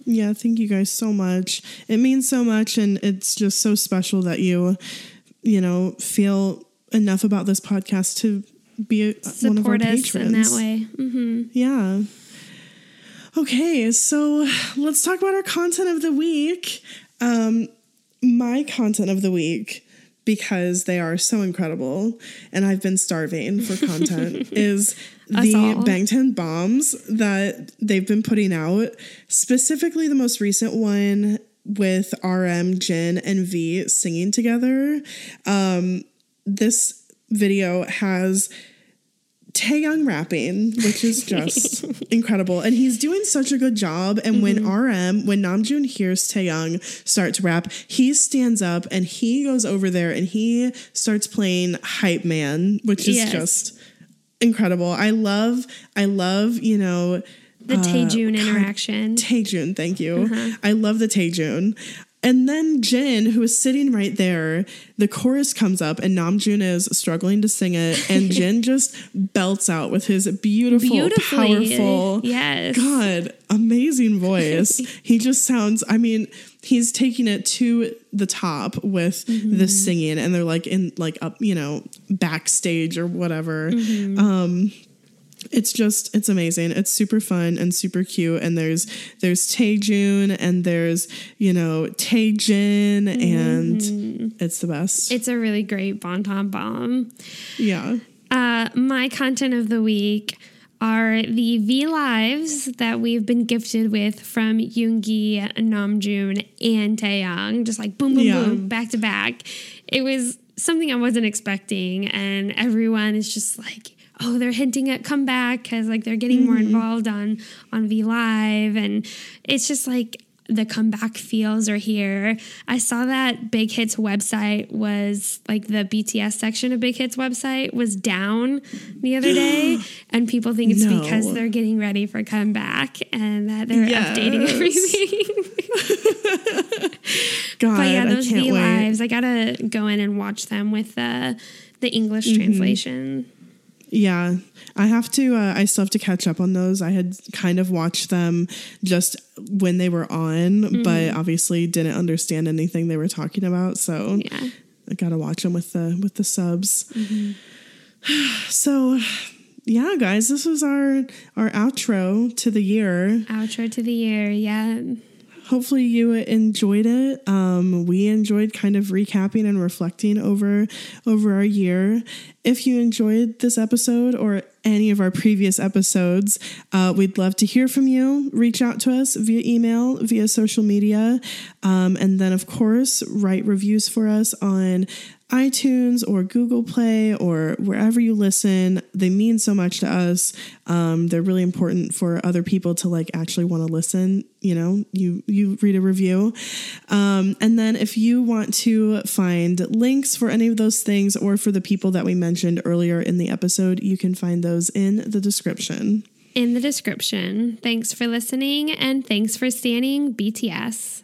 Yeah, thank you guys so much. It means so much and it's just so special that you you know, feel enough about this podcast to be a, one of our Support us patrons. in that way. hmm Yeah. Okay, so let's talk about our content of the week. Um, my content of the week, because they are so incredible and I've been starving for content, <laughs> is the all. Bangtan bombs that they've been putting out. Specifically, the most recent one with RM, Jin, and V singing together. Um, this video has Taehyung rapping, which is just <laughs> incredible. And he's doing such a good job. And when RM, when Namjoon hears Taehyung start to rap, he stands up and he goes over there and he starts playing Hype Man, which is Yes. just incredible. I love, I love, you know, The Taejun interaction. Taejun, thank you. Uh-huh. I love the Taejun. And then Jin, who is sitting right there, the chorus comes up and Namjoon is struggling to sing it, and <laughs> Jin just belts out with his beautiful, powerful, Yes. God, amazing voice. <laughs> he just sounds, I mean, he's taking it to the top with Mm-hmm. the singing, and they're like in like up, you know, backstage or whatever. Mm-hmm. Um, it's just it's amazing. It's super fun and super cute. And there's there's Taejun and there's you know Taejin and it's the best. Mm-hmm. It's a really great Bangtan bomb. yeah. Uh, my content of the week are the V Lives that we've been gifted with from Yoongi, Namjoon, and Taehyung. Just like boom, boom, Yeah. boom, back to back. It was something I wasn't expecting, and everyone is just like, oh, they're hinting at comeback because like they're getting more mm-hmm. involved on on V Live, and it's just like the comeback feels are here. I saw that Big Hits website was like the BTS section of Big Hits website was down the other day, <gasps> and people think it's No. because they're getting ready for comeback and that they're updating Yes. everything. God, <laughs> but yeah, those V lives, I gotta go in and watch them with the the English Mm-hmm. translation. Yeah, I have to. Uh, I still have to catch up on those. I had kind of watched them just when they were on, Mm-hmm. but obviously didn't understand anything they were talking about. So Yeah. I gotta watch them with the with the subs. Mm-hmm. <sighs> So, yeah, guys, this was our our outro to the year. Outro to the year, yeah. Hopefully, you enjoyed it. Um, we enjoyed kind of recapping and reflecting over over our year. If you enjoyed this episode or any of our previous episodes, uh, we'd love to hear from you. Reach out to us via email, via social media, um, and then of course write reviews for us on iTunes or Google Play or wherever you listen. They mean so much to us. Um, they're really important for other people to like actually want to listen. You know, you you read a review, um, and then if you want to find links for any of those things or for the people that we mentioned earlier in the episode, you can find those in the description. In the description. Thanks for listening and thanks for stanning BTS.